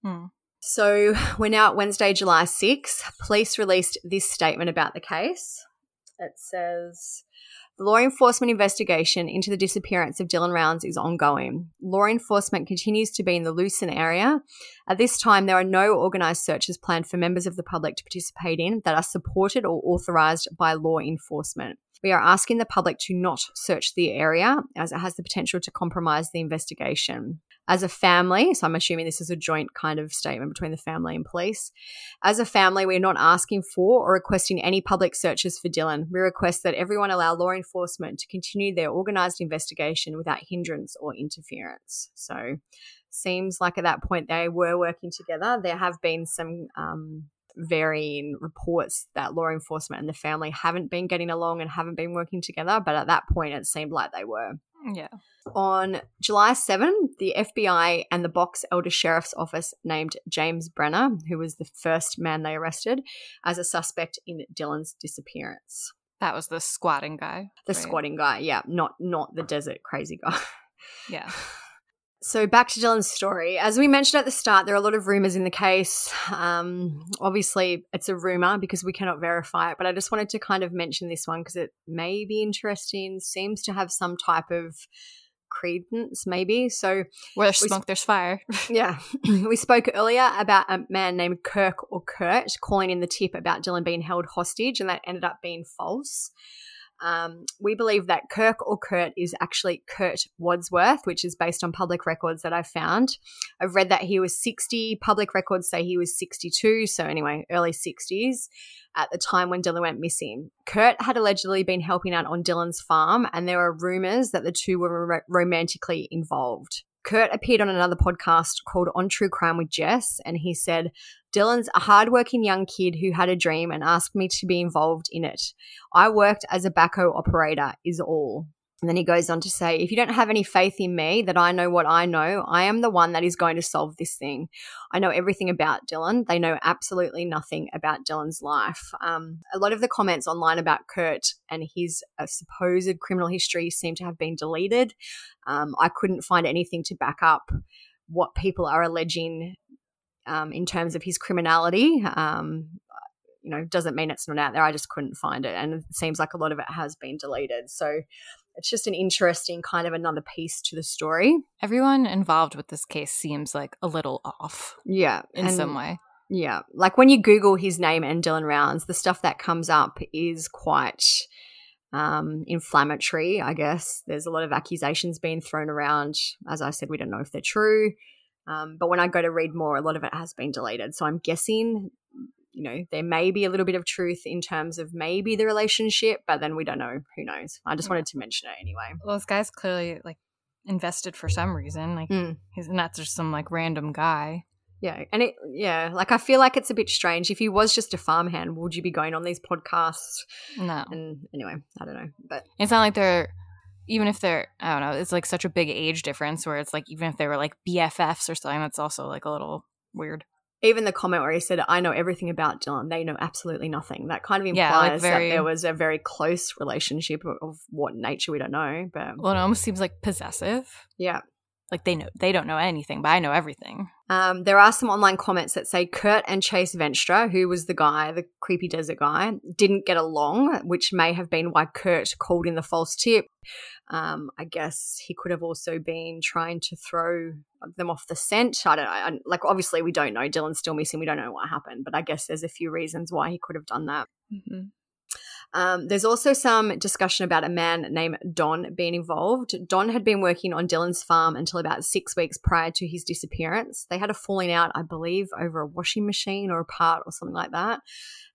Hmm. So we're now at Wednesday, July 6th. Police released this statement about the case. It says the law enforcement investigation into the disappearance of Dylan Rounds is ongoing. Law enforcement continues to be in the Lucin area. At this time, there are no organised searches planned for members of the public to participate in that are supported or authorised by law enforcement. We are asking the public to not search the area as it has the potential to compromise the investigation. As a family, so I'm assuming this is a joint kind of statement between the family and police. As a family, we're not asking for or requesting any public searches for Dylan. We request that everyone allow law enforcement to continue their organised investigation without hindrance or interference. So, seems like at that point they were working together. There have been some um, varying reports that law enforcement and the family haven't been getting along and haven't been working together, but at that point it seemed like they were. Mm, yeah. On July 7, the FBI and the Box Elder Sheriff's Office named James Brenner, who was the first man they arrested, as a suspect in Dylan's disappearance. That was the squatting guy. The right? squatting guy, yeah, not not the desert crazy guy. Yeah. So back to Dylan's story. As we mentioned at the start, there are a lot of rumors in the case. Um, obviously, it's a rumor because we cannot verify it, but I just wanted to kind of mention this one because it may be interesting. Seems to have some type of credence, maybe. So Where there's smoke, there's fire. yeah, we spoke earlier about a man named Kirk or Kurt calling in the tip about Dylan being held hostage, and that ended up being false. Um, we believe that Kirk or Kurt is actually Kurt Wadsworth, which is based on public records that I've found. I've read that he was 60, public records say he was 62, so anyway, early 60s at the time when Dylan went missing. Kurt had allegedly been helping out on Dylan's farm, and there are rumors that the two were ro- romantically involved. Kurt appeared on another podcast called On True Crime with Jess, and he said, Dylan's a hardworking young kid who had a dream and asked me to be involved in it. I worked as a backhoe operator, is all. And then he goes on to say, if you don't have any faith in me that I know what I know, I am the one that is going to solve this thing. I know everything about Dylan. They know absolutely nothing about Dylan's life. Um, a lot of the comments online about Kurt and his uh, supposed criminal history seem to have been deleted. Um, I couldn't find anything to back up what people are alleging um, in terms of his criminality. Um, you know, doesn't mean it's not out there. I just couldn't find it. And it seems like a lot of it has been deleted. So it's just an interesting kind of another piece to the story. Everyone involved with this case seems like a little off Yeah. in and some way. Yeah. Like when you Google his name and Dylan Rounds, the stuff that comes up is quite um, inflammatory, I guess. There's a lot of accusations being thrown around. As I said, we don't know if they're true. Um, but when I go to read more, a lot of it has been deleted. So I'm guessing, you know, there may be a little bit of truth in terms of maybe the relationship, but then we don't know. Who knows? I just wanted to mention it anyway. Well, this guy's clearly like invested for some reason. Like Mm. he's not just some like random guy. Yeah, and it yeah, like I feel like it's a bit strange. If he was just a farmhand, would you be going on these podcasts? No, And anyway, I don't know, but it's not like they're even if they're I don't know. It's like such a big age difference where it's like even if they were like BFFs or something, that's also like a little weird. Even the comment where he said, "I know everything about Dylan," they know absolutely nothing. That kind of implies Yeah, like very- that there was a very close relationship of- of what nature we don't know. But Well, it almost seems like possessive. yeah, Like they know they don't know anything, but I know everything. Um, there are some online comments that say Kurt and Chase Venstra, who was the guy, the creepy desert guy, didn't get along, which may have been why Kurt called in the false tip. Um, I guess he could have also been trying to throw them off the scent. I don't know. I, like, obviously, we don't know. Dylan's still missing. We don't know what happened, but I guess there's a few reasons why he could have done that. Mm-hmm. Um, there's also some discussion about a man named Don being involved. Don had been working on Dylan's farm until about six weeks prior to his disappearance. They had a falling out, I believe, over a washing machine or a part or something like that,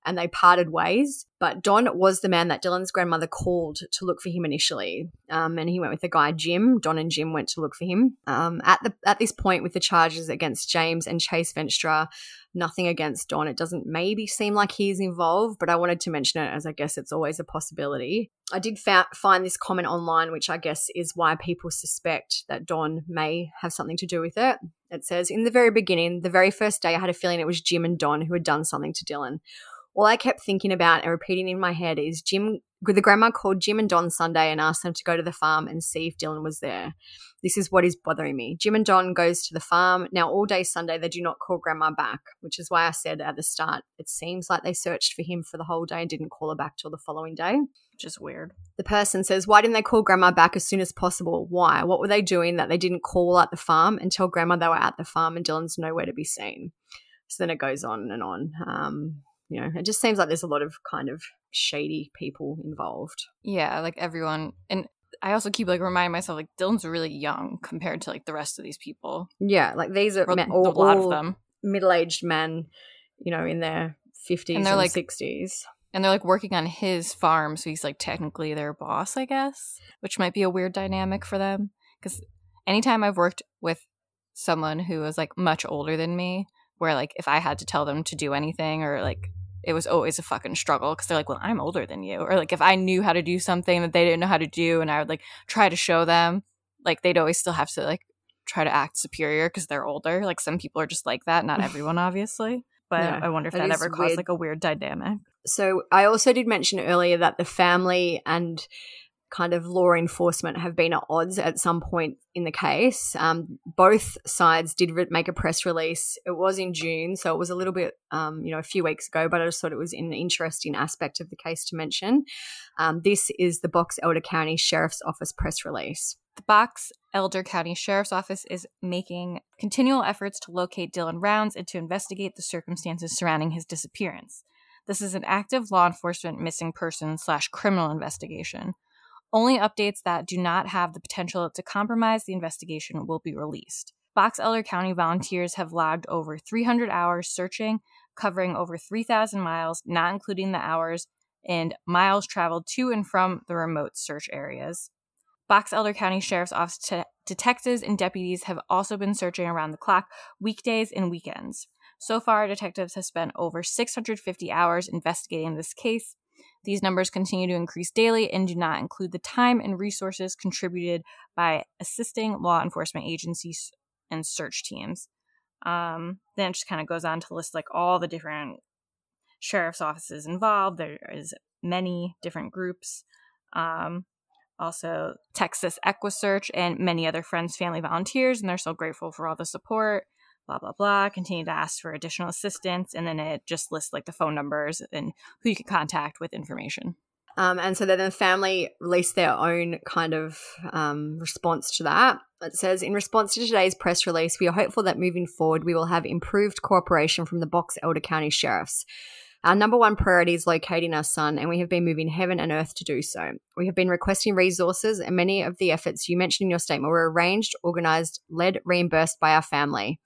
and they parted ways. But Don was the man that Dylan's grandmother called to look for him initially, um, and he went with the guy Jim. Don and Jim went to look for him. Um, at the at this point, with the charges against James and Chase Venstra, nothing against Don. It doesn't maybe seem like he's involved, but I wanted to mention it as I guess it's always a possibility. I did fa- find this comment online, which I guess is why people suspect that Don may have something to do with it. It says, In the very beginning, the very first day, I had a feeling it was Jim and Don who had done something to Dylan. All I kept thinking about and repeating in my head is Jim, the grandma called Jim and Don Sunday and asked them to go to the farm and see if Dylan was there. This is what is bothering me. Jim and Don goes to the farm. Now all day Sunday they do not call grandma back, which is why I said at the start it seems like they searched for him for the whole day and didn't call her back till the following day. Which is weird. The person says, Why didn't they call grandma back as soon as possible? Why? What were they doing that they didn't call at the farm and tell grandma they were at the farm and Dylan's nowhere to be seen? So then it goes on and on. Um, you know, it just seems like there's a lot of kind of shady people involved. Yeah, like everyone and I also keep like reminding myself like Dylan's really young compared to like the rest of these people. Yeah, like these are men, a all, lot all of them. middle-aged men, you know, in their 50s And and, they're like- 60s. And they're like working on his farm, so he's like technically their boss, I guess, which might be a weird dynamic for them. Because anytime I've worked with someone who was like much older than me, where like if I had to tell them to do anything or like it was always a fucking struggle because they're like, well, I'm older than you. Or like if I knew how to do something that they didn't know how to do and I would like try to show them, like they'd always still have to like try to act superior because they're older. Like some people are just like that, not everyone, obviously. But I wonder if that that, ever caused weird. like a weird dynamic. So I also did mention earlier that the family and kind of law enforcement have been at odds at some point in the case. Um, both sides did re- make a press release. It was in June, so it was a little bit, um, you know, a few weeks ago, but I just thought it was an interesting aspect of the case to mention. Um, this is the Box Elder County Sheriff's Office press release. The Box Elder County Sheriff's Office is making continual efforts to locate Dylan Rounds and to investigate the circumstances surrounding his disappearance. This is an active law enforcement missing person slash criminal investigation. Only updates that do not have the potential to compromise the investigation will be released. Box Elder County volunteers have logged over 300 hours searching, covering over 3,000 miles, not including the hours and miles traveled to and from the remote search areas. Box Elder County Sheriff's Office te- detectives and deputies have also been searching around the clock, weekdays and weekends. So far, detectives have spent over 650 hours investigating this case. These numbers continue to increase daily and do not include the time and resources contributed by assisting law enforcement agencies and search teams. Um, then it just kind of goes on to list like all the different sheriff's offices involved. There is many different groups. Um, also Texas EquiSearch and many other friends, family, volunteers, and they're so grateful for all the support. Blah blah blah. Continue to ask for additional assistance, and then it just lists like the phone numbers and who you can contact with information. Um, and so then the family released their own kind of um, response to that. It says, in response to today's press release, we are hopeful that moving forward, we will have improved cooperation from the Box Elder County Sheriffs. Our number one priority is locating our son, and we have been moving heaven and earth to do so. We have been requesting resources, and many of the efforts you mentioned in your statement were arranged, organized, led, reimbursed by our family.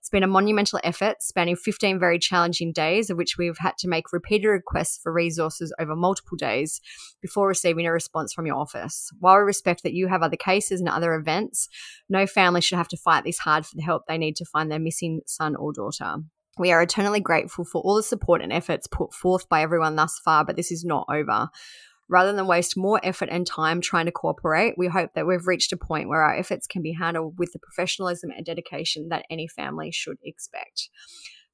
It's been a monumental effort spanning 15 very challenging days, of which we have had to make repeated requests for resources over multiple days before receiving a response from your office. While we respect that you have other cases and other events, no family should have to fight this hard for the help they need to find their missing son or daughter. We are eternally grateful for all the support and efforts put forth by everyone thus far, but this is not over. Rather than waste more effort and time trying to cooperate, we hope that we've reached a point where our efforts can be handled with the professionalism and dedication that any family should expect.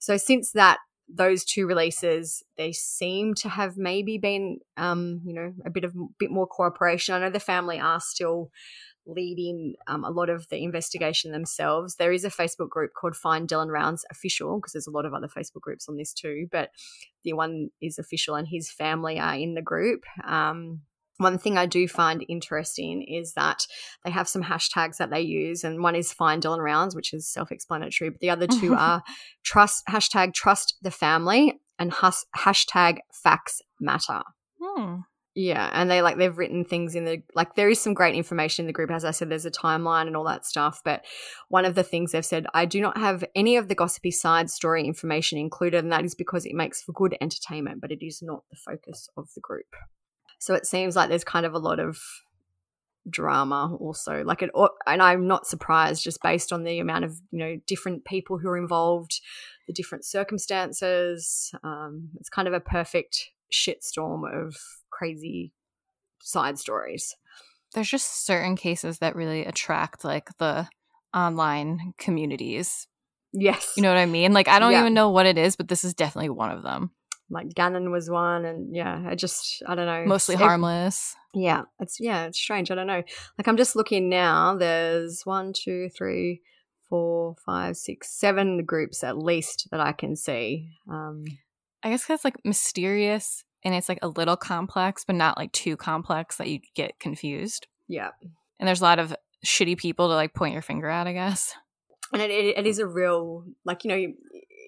So, since that, those two releases, they seem to have maybe been, um, you know, a bit of bit more cooperation. I know the family are still leading um, a lot of the investigation themselves. There is a Facebook group called Find Dylan Rounds Official because there's a lot of other Facebook groups on this too, but the one is official and his family are in the group. Um, one thing I do find interesting is that they have some hashtags that they use, and one is Find Dylan Rounds, which is self-explanatory, but the other two are trust hashtag Trust the Family and has, hashtag Facts Matter. Hmm. Yeah, and they like they've written things in the like there is some great information in the group. As I said, there's a timeline and all that stuff. But one of the things they've said, I do not have any of the gossipy side story information included, and that is because it makes for good entertainment, but it is not the focus of the group. So it seems like there's kind of a lot of drama also like it and i'm not surprised just based on the amount of you know different people who are involved the different circumstances um, it's kind of a perfect shitstorm of crazy side stories. There's just certain cases that really attract like the online communities. Yes. You know what I mean? Like I don't Yeah. even know what it is, but this is definitely one of them. Like Gannon was one, and yeah, I just I don't know. Mostly harmless. Yeah, it's yeah, it's strange. I don't know. Like I'm just looking now. There's one, two, three, four, five, six, seven groups at least that I can see. Um, I guess 'cause it's like mysterious and it's like a little complex, but not like too complex that you get confused. yeah, And there's a lot of shitty people to like point your finger at, I guess. and it, it, it is a real like you know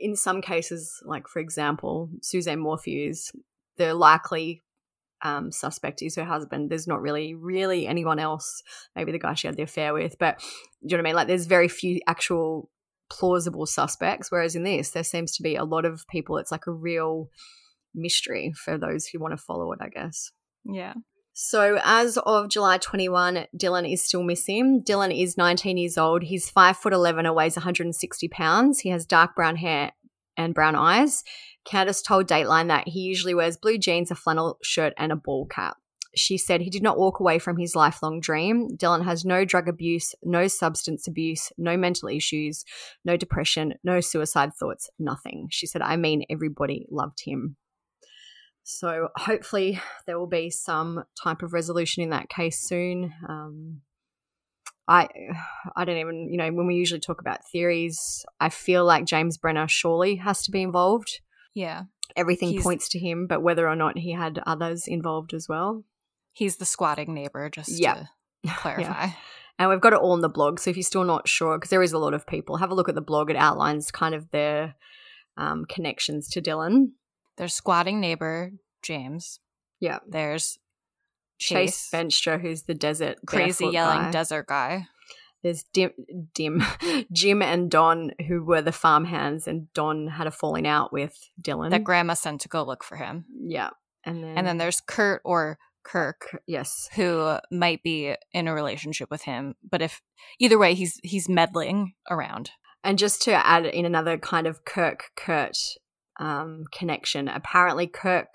in some cases like for example suzanne morphews the likely um, suspect is her husband there's not really really anyone else maybe the guy she had the affair with but do you know what i mean like there's very few actual plausible suspects whereas in this there seems to be a lot of people it's like a real mystery for those who want to follow it i guess Yeah. so, as of July 21, Dylan is still missing. Dylan is 19 years old. He's 5 foot 11 and weighs 160 pounds. He has dark brown hair and brown eyes. Candace told Dateline that he usually wears blue jeans, a flannel shirt, and a ball cap. She said he did not walk away from his lifelong dream. Dylan has no drug abuse, no substance abuse, no mental issues, no depression, no suicide thoughts, nothing. She said, I mean, everybody loved him. So hopefully there will be some type of resolution in that case soon. Um, I I don't even you know when we usually talk about theories, I feel like James Brenner surely has to be involved. Yeah. Everything He's- points to him, but whether or not he had others involved as well. He's the squatting neighbor, just Yeah. to clarify. And we've got it all in the blog. So if you're still not sure, because there is a lot of people, have a look at the blog. It outlines kind of their um, connections to Dylan. There's squatting neighbor, James. Yeah. There's Chase, Chase, Venstra, who's the desert crazy yelling guy. desert guy. There's Dim, Dim, Jim and Don, who were the farmhands, and Don had a falling out with Dylan. that grandma sent to go look for him. yeah, and then And then there's Kurt or Kirk, yes, who might be in a relationship with him. But if either way, he's he's meddling around. and just to add in another kind of Kirk Kurt um, connection, apparently Kirk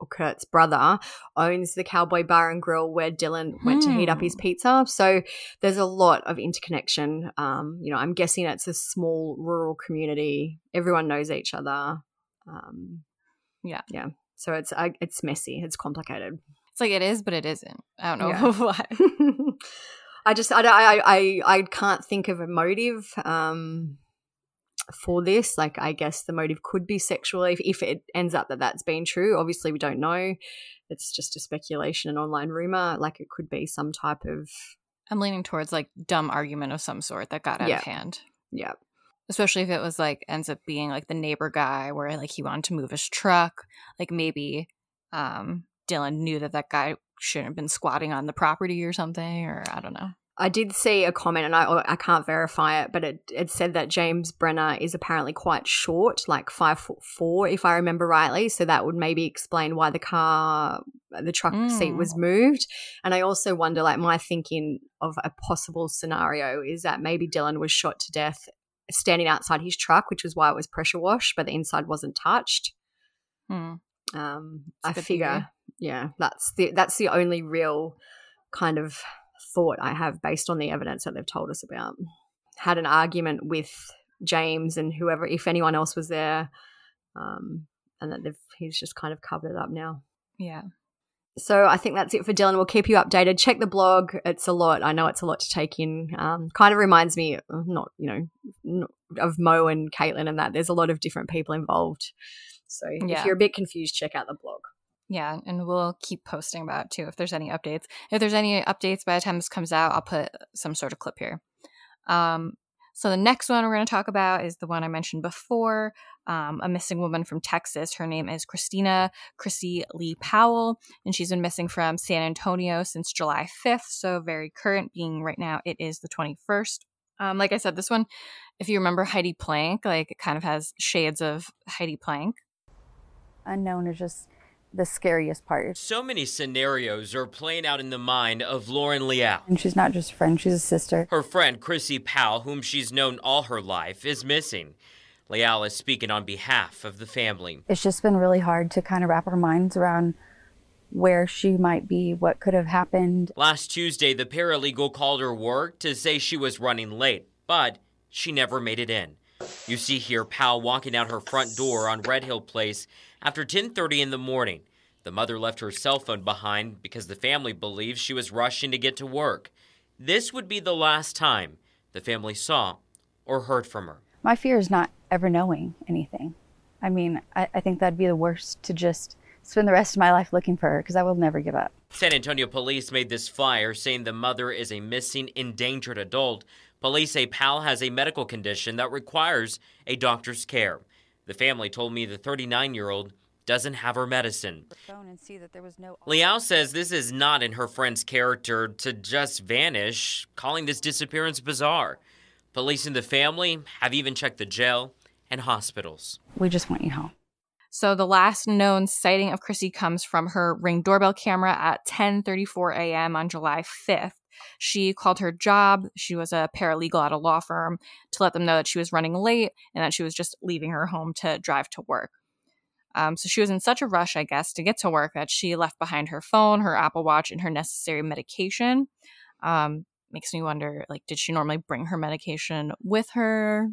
or Kurt's brother owns the Cowboy Bar and Grill where Dylan went to heat up his Hmm. pizza. So there's a lot of interconnection. Um, you know, I'm guessing it's a small rural community. Everyone knows each other. Um, Yeah. yeah. So it's uh, it's messy. It's complicated. It's like it is, but it isn't. I don't know Yeah. why. I just I, I I I can't think of a motive. Um, for this. Like, I guess the motive could be sexual if, if it ends up that that's been true. Obviously, we don't know. It's just a speculation, an online rumor. Like, it could be some type of. I'm leaning towards like dumb argument of some sort that got out Yeah. of hand. Yeah. Especially if it was like ends up being like the neighbor guy where like he wanted to move his truck. Like maybe um Dylan knew that that guy shouldn't have been squatting on the property or something, or I don't know. I did see a comment, and I I can't verify it, but it, it said that James Brenner is apparently quite short, like five foot four, if I remember rightly. So that would maybe explain why the car, the truck seat Mm. was moved. And I also wonder, like my thinking of a possible scenario is that maybe Dylan was shot to death standing outside his truck, which was why it was pressure washed, but the inside wasn't touched. Hmm. Um, I figure, theory. yeah, that's the that's the only real kind of thought I have based on the evidence that they've told us about. Had an argument with James and whoever, if anyone else was there, um, and that they've he's just kind of covered it up now. Yeah. So I think that's it for Dylan. We'll keep you updated. Check the blog. It's a lot. I know it's a lot to take in. Um, kind of reminds me, uh, not you know, of Mo and Caitlin and that. There's a lot of different people involved. So Yeah. if you're a bit confused, check out the blog. Yeah, and we'll keep posting about it too if there's any updates. If there's any updates by the time this comes out, I'll put some sort of clip here. Um, so the next one we're going to talk about is the one I mentioned before, um, a missing woman from Texas. Her name is Christina Chrissy Lee Powell, and she's been missing from San Antonio since July 5th. So very current, being right now it is the 21st. Um, like I said, this one, if you remember Heidi Planck, like it kind of has shades of Heidi Planck. unknown is just the scariest part. So many scenarios are playing out in the mind of Lauren Liao. And she's not just a friend, she's a sister. Her friend Chrissy Powell, whom she's known all her life, is missing. Liao is speaking on behalf of the family. It's just been really hard to kind of wrap our minds around where she might be, what could have happened. Last Tuesday, the paralegal called her work to say she was running late, but she never made it in. You see here Powell walking out her front door on Red Hill Place after 10:30 in the morning. The mother left her cell phone behind because the family believes she was rushing to get to work. This would be the last time the family saw or heard from her. My fear is not ever knowing anything. I mean, I, I think that'd be the worst to just spend the rest of my life looking for her because I will never give up. San Antonio police made this flyer saying the mother is a missing, endangered adult. Police say Powell has a medical condition that requires a doctor's care. The family told me the 39 year old doesn't have her medicine. Phone and see that there was no. Liao says this is not in her friend's character to just vanish, calling this disappearance bizarre. Police and the family have even checked the jail and hospitals. We just want you home. So the last known sighting of Chrissy comes from her ring doorbell camera at 10:34 a.m. on July 5th. She called her job. She was a paralegal at a law firm to let them know that she was running late and that she was just leaving her home to drive to work. Um, so she was in such a rush, I guess, to get to work that she left behind her phone, her Apple Watch, and her necessary medication. Um, makes me wonder, like, did she normally bring her medication with her?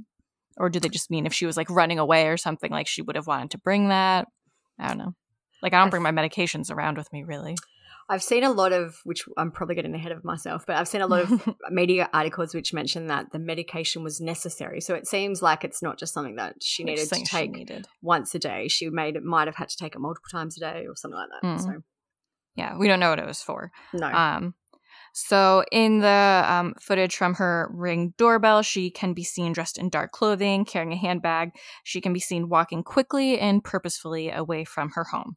or do they just mean if she was like running away or something like she would have wanted to bring that i don't know like i don't bring my medications around with me really I've seen a lot of, which I'm probably getting ahead of myself, but I've seen a lot of media articles which mention that the medication was necessary. So it seems like it's not just something that she needed to take needed. once a day. She made might have had to take it multiple times a day or something like that. Mm. So yeah we don't know what it was for no, um so in the um, footage from her ring doorbell she can be seen dressed in dark clothing carrying a handbag she can be seen walking quickly and purposefully away from her home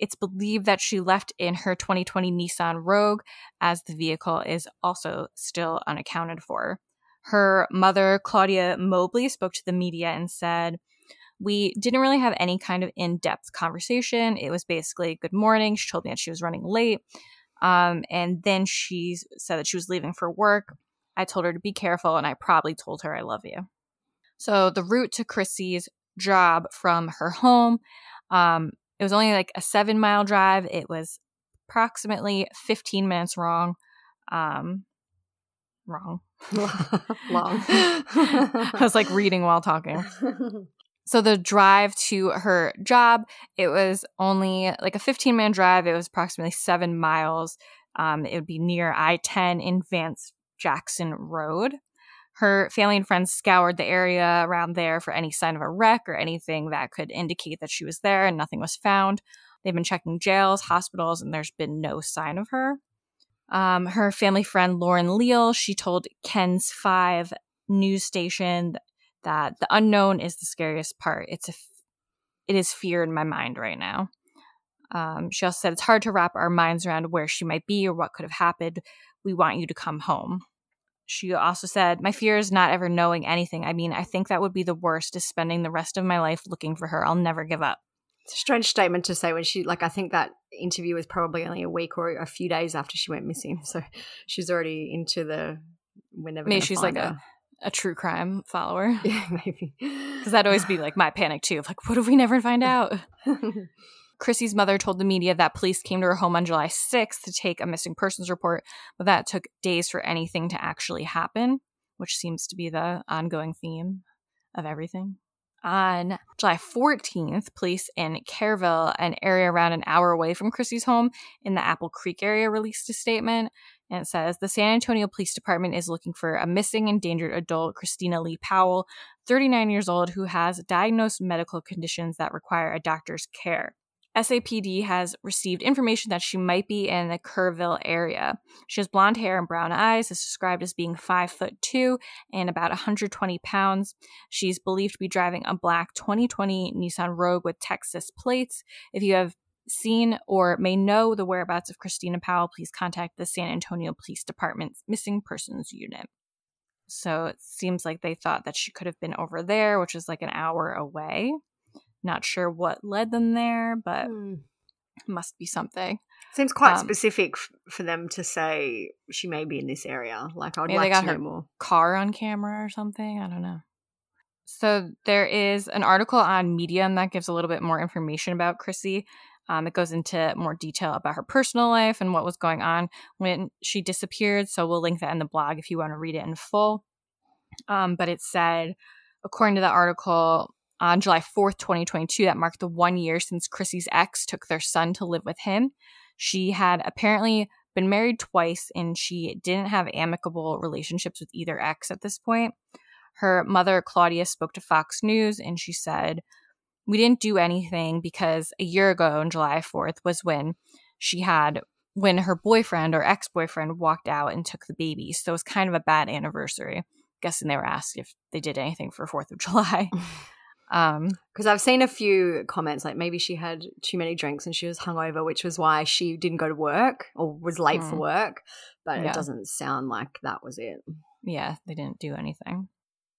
it's believed that she left in her 2020 nissan rogue as the vehicle is also still unaccounted for her mother claudia mobley spoke to the media and said we didn't really have any kind of in-depth conversation it was basically good morning she told me that she was running late um, and then she said that she was leaving for work. I told her to be careful, and I probably told her I love you. So the route to Chrissy's job from her home, um, it was only like a seven mile drive. It was approximately 15 minutes wrong. Um, wrong. long. I was like reading while talking. So the drive to her job, it was only like a 15 minute drive. It was approximately seven miles. Um, it would be near I 10 in Vance Jackson Road. Her family and friends scoured the area around there for any sign of a wreck or anything that could indicate that she was there, and nothing was found. They've been checking jails, hospitals, and there's been no sign of her. Um, her family friend Lauren Leal, she told KENS 5 news station that the unknown is the scariest part. It's a, it is fear in my mind right now. Um, she also said it's hard to wrap our minds around where she might be or what could have happened. We want you to come home. She also said, My fear is not ever knowing anything. I mean, I think that would be the worst is spending the rest of my life looking for her. I'll never give up. It's a strange statement to say when she, like, I think that interview was probably only a week or a few days after she went missing. So she's already into the, we're never Maybe she's like her. a, a true crime follower. Yeah, maybe. Because that'd always be like my panic too of like, what if we never find out? Chrissy's mother told the media that police came to her home on July 6th to take a missing persons report, but that took days for anything to actually happen, which seems to be the ongoing theme of everything. On July 14th, police in Kerrville, an area around an hour away from Chrissy's home in the Apple Creek area, released a statement. And it says the San Antonio Police Department is looking for a missing endangered adult, Christina Lee Powell, 39 years old, who has diagnosed medical conditions that require a doctor's care. SAPD has received information that she might be in the Kerrville area. She has blonde hair and brown eyes, is described as being five foot two and about 120 pounds. She's believed to be driving a black 2020 Nissan Rogue with Texas plates. If you have seen or may know the whereabouts of Christina Powell, please contact the San Antonio Police Department's Missing Persons Unit. So it seems like they thought that she could have been over there, which is like an hour away. Not sure what led them there, but Hmm. must be something. Seems quite Um, specific f- for them to say she may be in this area. Like, I'd like got to know her- more. Car on camera or something. I don't know. So there is an article on Medium that gives a little bit more information about Chrissy. Um, it goes into more detail about her personal life and what was going on when she disappeared. So we'll link that in the blog if you want to read it in full. Um, but it said, according to the article, on July 4th, 2022, that marked the one year since Chrissy's ex took their son to live with him. She had apparently been married twice and she didn't have amicable relationships with either ex at this point. Her mother, Claudia, spoke to Fox News and she said, We didn't do anything because a year ago on July 4th was when she had, when her boyfriend or ex boyfriend walked out and took the baby. So it was kind of a bad anniversary. Guessing they were asked if they did anything for 4th of July. Um, Because I've seen a few comments like maybe she had too many drinks and she was hungover, which was why she didn't go to work or was late for Hmm. work. But Yeah. it doesn't sound like that was it. yeah, they didn't do anything.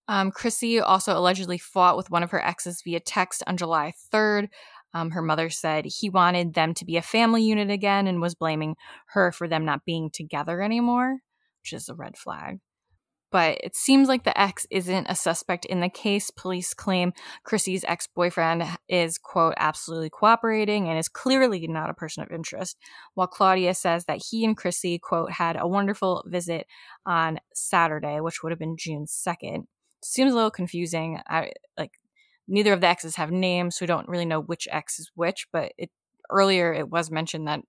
Um, Chrissy also allegedly fought with one of her exes via text on July 3rd. Um, her mother said he wanted them to be a family unit again and was blaming her for them not being together anymore, which is a red flag. But it seems like the ex isn't a suspect in the case. Police claim Chrissy's ex boyfriend is, quote, absolutely cooperating and is clearly not a person of interest. While Claudia says that he and Chrissy, quote, had a wonderful visit on Saturday, which would have been June 2nd. Seems a little confusing. I like neither of the exes have names, so we don't really know which ex is which, but it earlier it was mentioned that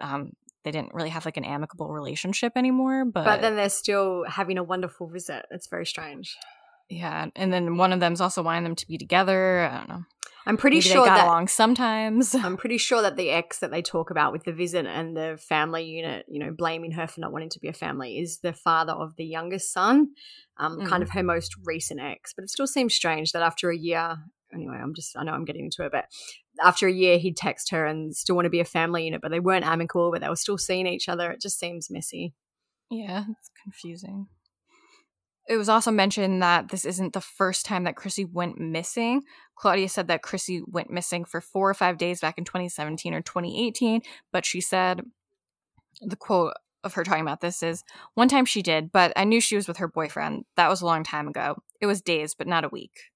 um they didn't really have like an amicable relationship anymore, but, But then they're still having a wonderful visit. It's very strange. yeah, and then one of them's also wanting them to be together. I don't know. I'm pretty Maybe sure they got that along sometimes. I'm pretty sure that the ex that they talk about with the visit and the family unit, you know, blaming her for not wanting to be a family, is the father of the youngest son, um, Mm. kind of her most recent ex. But it still seems strange that after a year, anyway, I'm just, I know I'm getting into it, but after a year, he'd text her and still want to be a family unit, but they weren't amicable, but they were still seeing each other. It just seems messy. Yeah, it's confusing. It was also mentioned that this isn't the first time that Chrissy went missing. Claudia said that Chrissy went missing for four or five days back in 2017 or 2018, but she said the quote of her talking about this is one time she did, but I knew she was with her boyfriend. That was a long time ago. It was days, but not a week.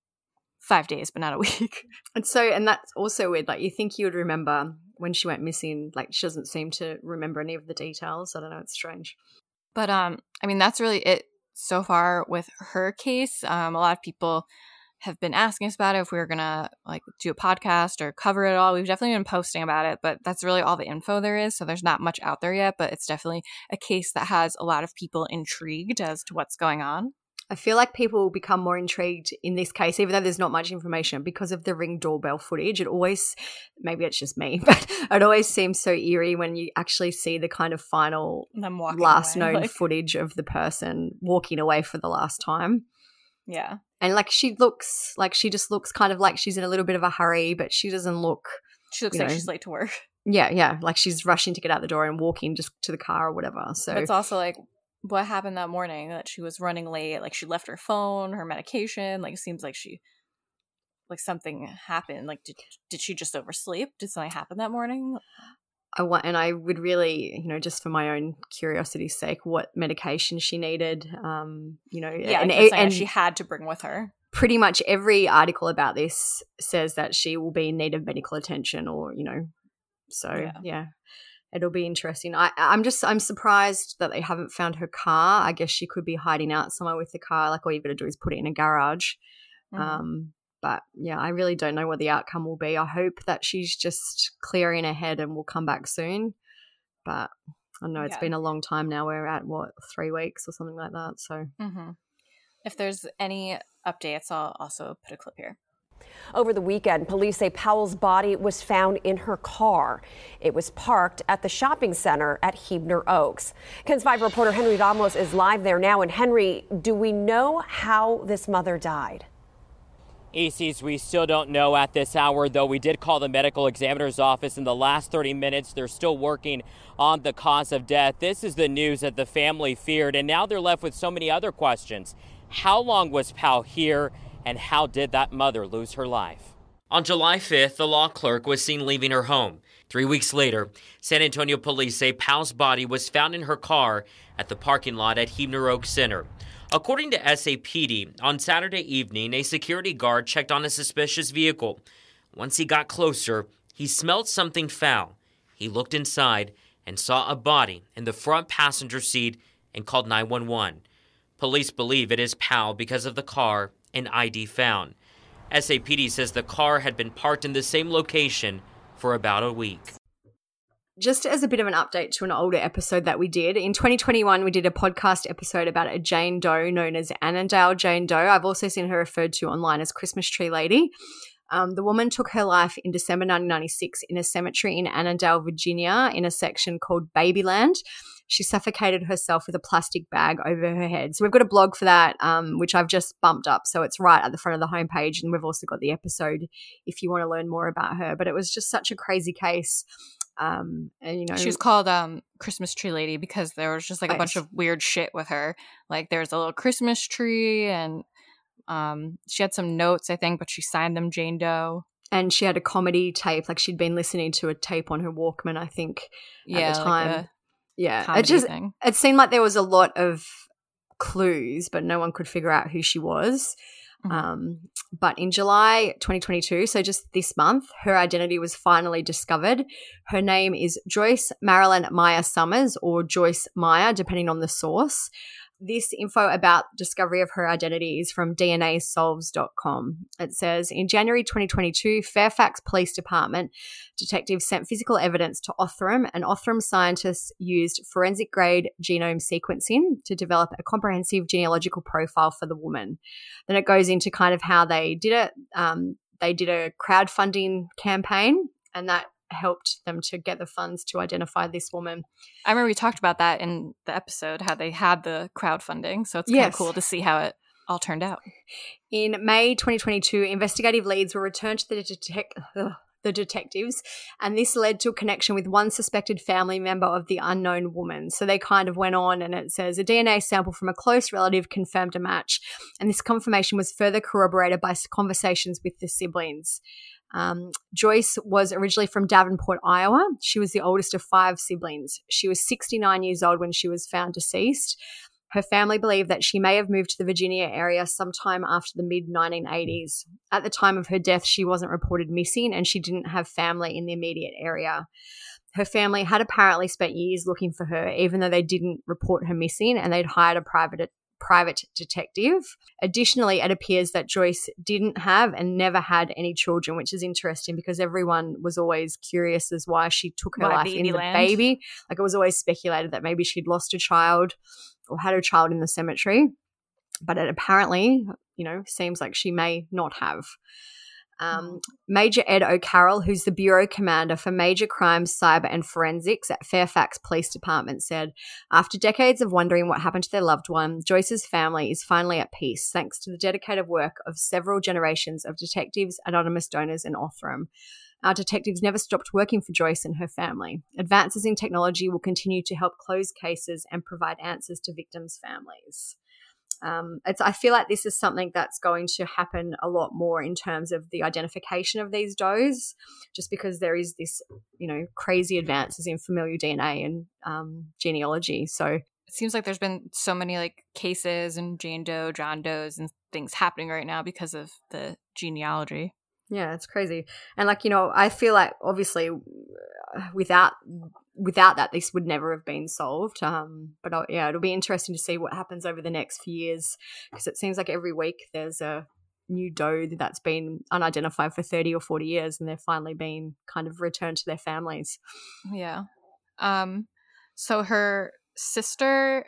Five days, but not a week. And so, and that's also weird. Like, you think you would remember when she went missing. Like, she doesn't seem to remember any of the details. I don't know. It's strange. But um, I mean, that's really it so far with her case. Um, a lot of people have been asking us about it if we were gonna like do a podcast or cover it all. We've definitely been posting about it, but that's really all the info there is. So there's not much out there yet, but it's definitely a case that has a lot of people intrigued as to what's going on. I feel like people will become more intrigued in this case, even though there's not much information, because of the ring doorbell footage. It always, maybe it's just me, but it always seems so eerie when you actually see the kind of final last away, known like- footage of the person walking away for the last time. Yeah. And like she looks like she just looks kind of like she's in a little bit of a hurry, but she doesn't look. She looks like know, she's late to work. Yeah, yeah, like she's rushing to get out the door and walking just to the car or whatever. So it's also like what happened that morning that she was running late. Like she left her phone, her medication. Like it seems like she, like something happened. Like did did she just oversleep? Did something happen that morning? I want, and I would really, you know, just for my own curiosity's sake, what medication she needed. Um, you know, Yeah, and, like and she had to bring with her. pretty much every article about this says that she will be in need of medical attention, or you know, so Yeah. yeah. It'll be interesting. I, I'm just I'm surprised that they haven't found her car. I guess she could be hiding out somewhere with the car. Like all you've got to do is put it in a garage. Mhm. Um, but yeah, I really don't know what the outcome will be. I hope that she's just clearing her head and will come back soon. But I know it's Yeah. been a long time now. We're at what three weeks or something like that. So hmm If there's any updates, I'll also put a clip here. Over the weekend, police say Powell's body was found in her car. It was parked at the shopping center at Huebner Oaks. KENS 5 reporter Henry Ramos is live there now. And Henry, do we know how this mother died? ACs, we still don't know at this hour, though we did call the medical examiner's office in the last 30 minutes. They're still working on the cause of death. This is the news that the family feared, and now they're left with so many other questions. How long was Powell here, and how did that mother lose her life? On July 5th, the law clerk was seen leaving her home. Three weeks later, San Antonio police say Powell's body was found in her car at the parking lot at Huebner Oak Center. According to SAPD, on Saturday evening, a security guard checked on a suspicious vehicle. Once he got closer, he smelled something foul. He looked inside and saw a body in the front passenger seat and called 911. Police believe it is Powell because of the car and ID found. SAPD says the car had been parked in the same location for about a week. just as a bit of an update to an older episode that we did in 2021 we did a podcast episode about a jane doe known as annandale jane doe i've also seen her referred to online as christmas tree lady um, the woman took her life in december 1996 in a cemetery in annandale virginia in a section called babyland she suffocated herself with a plastic bag over her head. So we've got a blog for that, um, which I've just bumped up. So it's right at the front of the homepage, and we've also got the episode if you want to learn more about her. But it was just such a crazy case. Um, and you know, She was called um Christmas tree lady because there was just like a bunch of weird shit with her. Like there's a little Christmas tree and um she had some notes I think, but she signed them Jane Doe. and she had a comedy tape, like she'd been listening to a tape on her Walkman, I think, Yeah, at the like time. a yeah, it just thing. it seemed like there was a lot of clues, but no one could figure out who she was. Mhm. Um, but in July 2022, so just this month, her identity was finally discovered. Her name is Joyce Marilyn Meyer Summers or Joyce Meyer, depending on the source. This info about discovery of her identity is from DNAsolves.com. It says in January 2022, Fairfax Police Department detectives sent physical evidence to Othram, and Othram scientists used forensic grade genome sequencing to develop a comprehensive genealogical profile for the woman. Then it goes into kind of how they did it. Um, they did a crowdfunding campaign, and that helped them to get the funds to identify this woman. I remember we talked about that in the episode, how they had the crowdfunding. So it's kind of cool to see how it all turned out. In May 2022, investigative leads were returned to the, the detectives, and this led to a connection with one suspected family member of the unknown woman. So they kind of went on, and it says a DNA sample from a close relative confirmed a match, and this confirmation was further corroborated by conversations with the siblings. Um, Joyce was originally from Davenport, Iowa. She was the oldest of five siblings. She was 69 years old when she was found deceased. Her family believed that she may have moved to the Virginia area sometime after the mid 1980s. At the time of her death, she wasn't reported missing and she didn't have family in the immediate area. Her family had apparently spent years looking for her, even though they didn't report her missing and they'd hired a private private detective. Additionally, it appears that Joyce didn't have and never had any children, which is interesting because everyone was always curious as why she took her life in the baby. Like it was always speculated that maybe she'd lost a child or had a child in the cemetery. but it apparently, you know, seems like she may not have. Um, Major Ed O'Carroll, who's the Bureau Commander for Major Crimes, Cyber, and Forensics at Fairfax Police Department, said After decades of wondering what happened to their loved one, Joyce's family is finally at peace thanks to the dedicated work of several generations of detectives, anonymous donors, and Othram. Our detectives never stopped working for Joyce and her family. Advances in technology will continue to help close cases and provide answers to victims' families. Um, it's, I feel like this is something that's going to happen a lot more in terms of the identification of these does, just because there is this, you know, crazy advances in familial DNA and um, genealogy. So it seems like there's been so many like cases and Jane Doe, John Doe's, and things happening right now because of the genealogy. Yeah, it's crazy. And like, you know, I feel like obviously without without that this would never have been solved. Um but uh, yeah, it'll be interesting to see what happens over the next few years because it seems like every week there's a new doe that's been unidentified for 30 or 40 years and they're finally being kind of returned to their families. Yeah. Um so her sister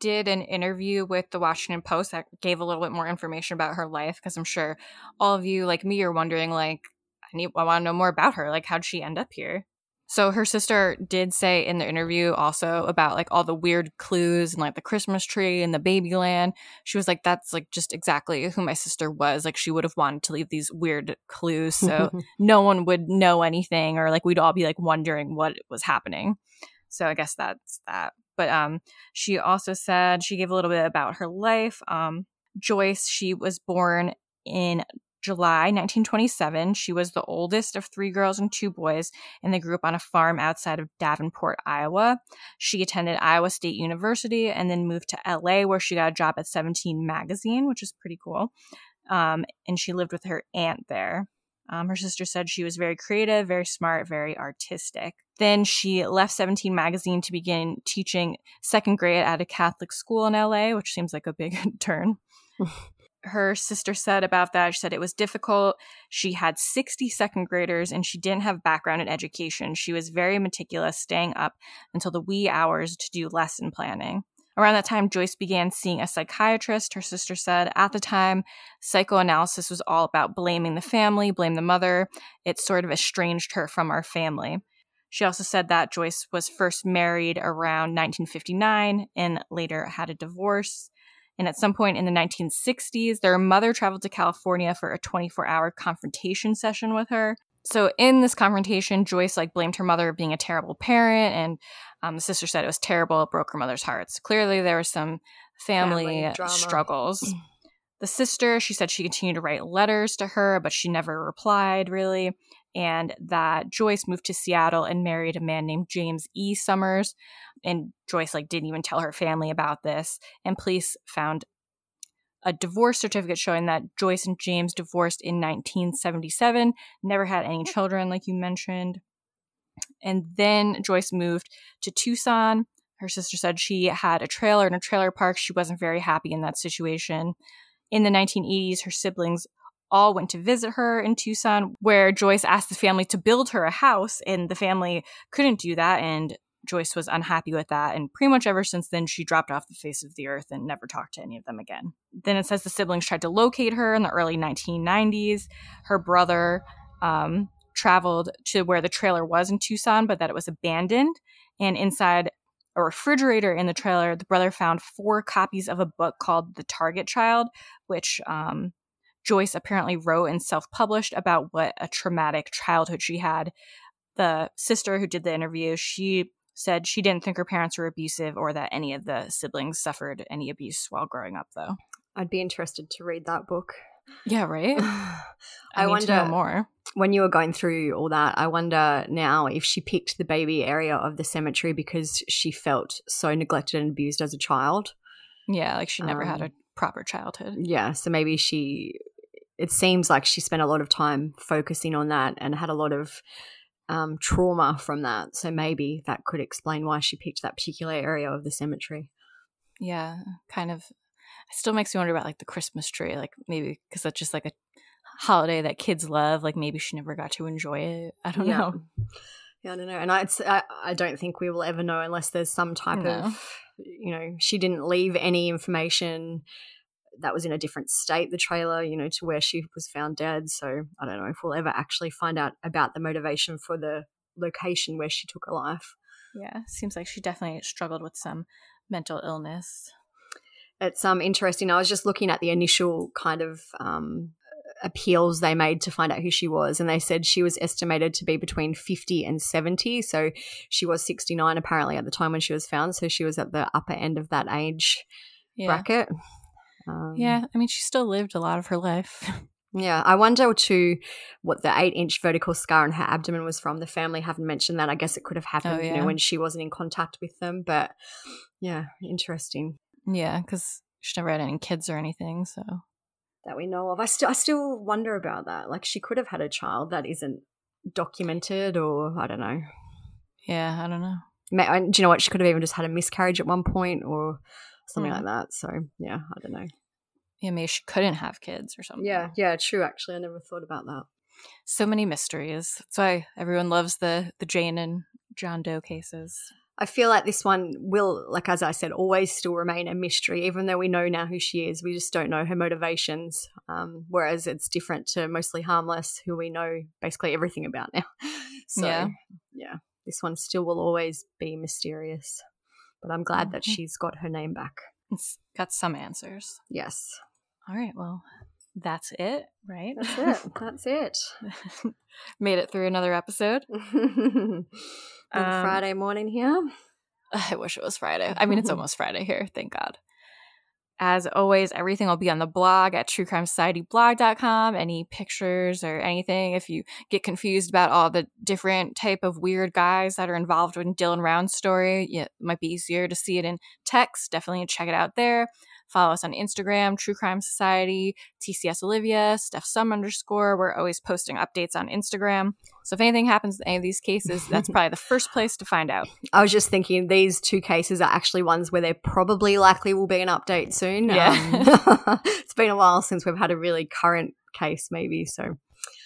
did an interview with the Washington Post that gave a little bit more information about her life because I'm sure all of you like me are wondering like I need I want to know more about her like how'd she end up here so her sister did say in the interview also about like all the weird clues and like the Christmas tree and the Babyland. She was like, that's like just exactly who my sister was. Like she would have wanted to leave these weird clues so no one would know anything or like we'd all be like wondering what was happening. So I guess that's that. But um she also said she gave a little bit about her life. Um Joyce, she was born in July 1927. She was the oldest of three girls and two boys, and they grew up on a farm outside of Davenport, Iowa. She attended Iowa State University and then moved to LA, where she got a job at 17 Magazine, which is pretty cool. Um, and she lived with her aunt there. Um, her sister said she was very creative, very smart, very artistic. Then she left 17 Magazine to begin teaching second grade at a Catholic school in LA, which seems like a big turn her sister said about that. She said it was difficult. She had 60 second graders and she didn't have background in education. She was very meticulous, staying up until the wee hours to do lesson planning. Around that time, Joyce began seeing a psychiatrist. Her sister said at the time, psychoanalysis was all about blaming the family, blame the mother. It sort of estranged her from our family. She also said that Joyce was first married around 1959 and later had a divorce. And at some point in the 1960s, their mother traveled to California for a 24 hour confrontation session with her. So in this confrontation, Joyce like blamed her mother of being a terrible parent, and um, the sister said it was terrible. It broke her mother's heart. So clearly, there was some family, family struggles. the sister, she said she continued to write letters to her, but she never replied really. And that Joyce moved to Seattle and married a man named James E. Summers, and Joyce like didn't even tell her family about this. And police found a divorce certificate showing that Joyce and James divorced in 1977, never had any hmm. children, like you mentioned. And then Joyce moved to Tucson. Her sister said she had a trailer in a trailer park. She wasn't very happy in that situation. In the 1980s, her siblings all went to visit her in Tucson, where Joyce asked the family to build her a house, and the family couldn't do that. And Joyce was unhappy with that. And pretty much ever since then, she dropped off the face of the earth and never talked to any of them again. Then it says the siblings tried to locate her in the early 1990s. Her brother um, traveled to where the trailer was in Tucson, but that it was abandoned. And inside a refrigerator in the trailer, the brother found four copies of a book called The Target Child, which um, Joyce apparently wrote and self published about what a traumatic childhood she had. The sister who did the interview, she said she didn't think her parents were abusive or that any of the siblings suffered any abuse while growing up, though. I'd be interested to read that book. Yeah, right. I, I wonder more. When you were going through all that, I wonder now if she picked the baby area of the cemetery because she felt so neglected and abused as a child. Yeah, like she never um, had a Um, proper childhood. Yeah, so maybe she. It seems like she spent a lot of time focusing on that and had a lot of um, trauma from that. So maybe that could explain why she picked that particular area of the cemetery. Yeah, kind of. It still makes me wonder about like the Christmas tree, like maybe because that's just like a holiday that kids love. Like maybe she never got to enjoy it. I don't Yeah. know. Yeah, I don't know, and I I don't think we will ever know unless there's some type No. of you know she didn't leave any information that was in a different state, the trailer, you know, to where she was found dead. So I don't know if we'll ever actually find out about the motivation for the location where she took her life. Yeah, seems like she definitely struggled with some mental illness. It's um interesting. I was just looking at the initial kind of um, appeals they made to find out who she was, and they said she was estimated to be between fifty and seventy. So she was sixty nine apparently at the time when she was found. So she was at the upper end of that age Yeah. bracket. Um, Yeah, I mean, she still lived a lot of her life. Yeah, I wonder too what the eight inch vertical scar on her abdomen was from. The family haven't mentioned that. I guess it could have happened, you yeah. know, when she wasn't in contact with them. But yeah, interesting yeah, because she never had any kids or anything. So that we know of. I still, I still wonder about that. Like she could have had a child that isn't documented, or I don't know. yeah, I don't know. And Do you know what? She could have even just had a miscarriage at one point, or something Hmm. like that. So yeah, I don't know. Yeah, maybe she couldn't have kids or something. Yeah, yeah, true. Actually, I never thought about that. so many mysteries. That's why everyone loves the the Jane and John Doe cases. I feel like this one will, like as I said, always still remain a mystery, even though we know now who she is. We just don't know her motivations. Um, whereas it's different to mostly harmless, who we know basically everything about now. So Yeah. yeah, this one still will always be mysterious. But I'm glad that she's got her name back. It's got some answers. Yes, All right, well, that's it, right? that's it. That's it. Made it through another episode. Um, Friday morning here. I wish it was Friday. I mean, it's almost Friday here, thank God. As always, everything will be on the blog at truecrimesocietyblog.com. Any pictures or anything. If you get confused about all the different type of weird guys that are involved in Dylan Round's story, it might be easier to see it in text. Definitely check it out there. Follow us on Instagram, True Crime Society, TCS Olivia, Steph Sum underscore. We're always posting updates on Instagram. So if anything happens in any of these cases, that's probably the first place to find out. I was just thinking these two cases are actually ones where there probably likely will be an update soon. Yeah. Um, it's been a while since we've had a really current case, maybe. So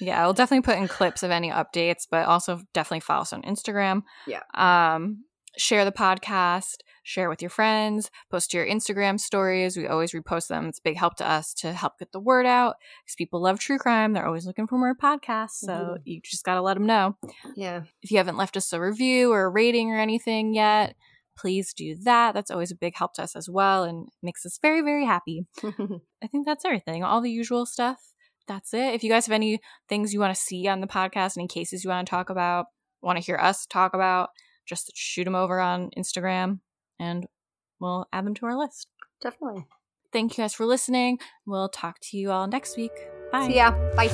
Yeah, I'll definitely put in clips of any updates, but also definitely follow us on Instagram. Yeah. Um, share the podcast, share with your friends, post to your Instagram stories. We always repost them. It's a big help to us to help get the word out because people love true crime. They're always looking for more podcasts. So Mhm. you just got to let them know. yeah, If you haven't left us a review or a rating or anything yet, please do that. That's always a big help to us as well and makes us very, very happy. I think that's everything. All the usual stuff. That's it. If you guys have any things you want to see on the podcast, any cases you want to talk about, want to hear us talk about, just shoot them over on Instagram and we'll add them to our list. Definitely. Thank you guys for listening. We'll talk to you all next week. Bye. See ya. Bye.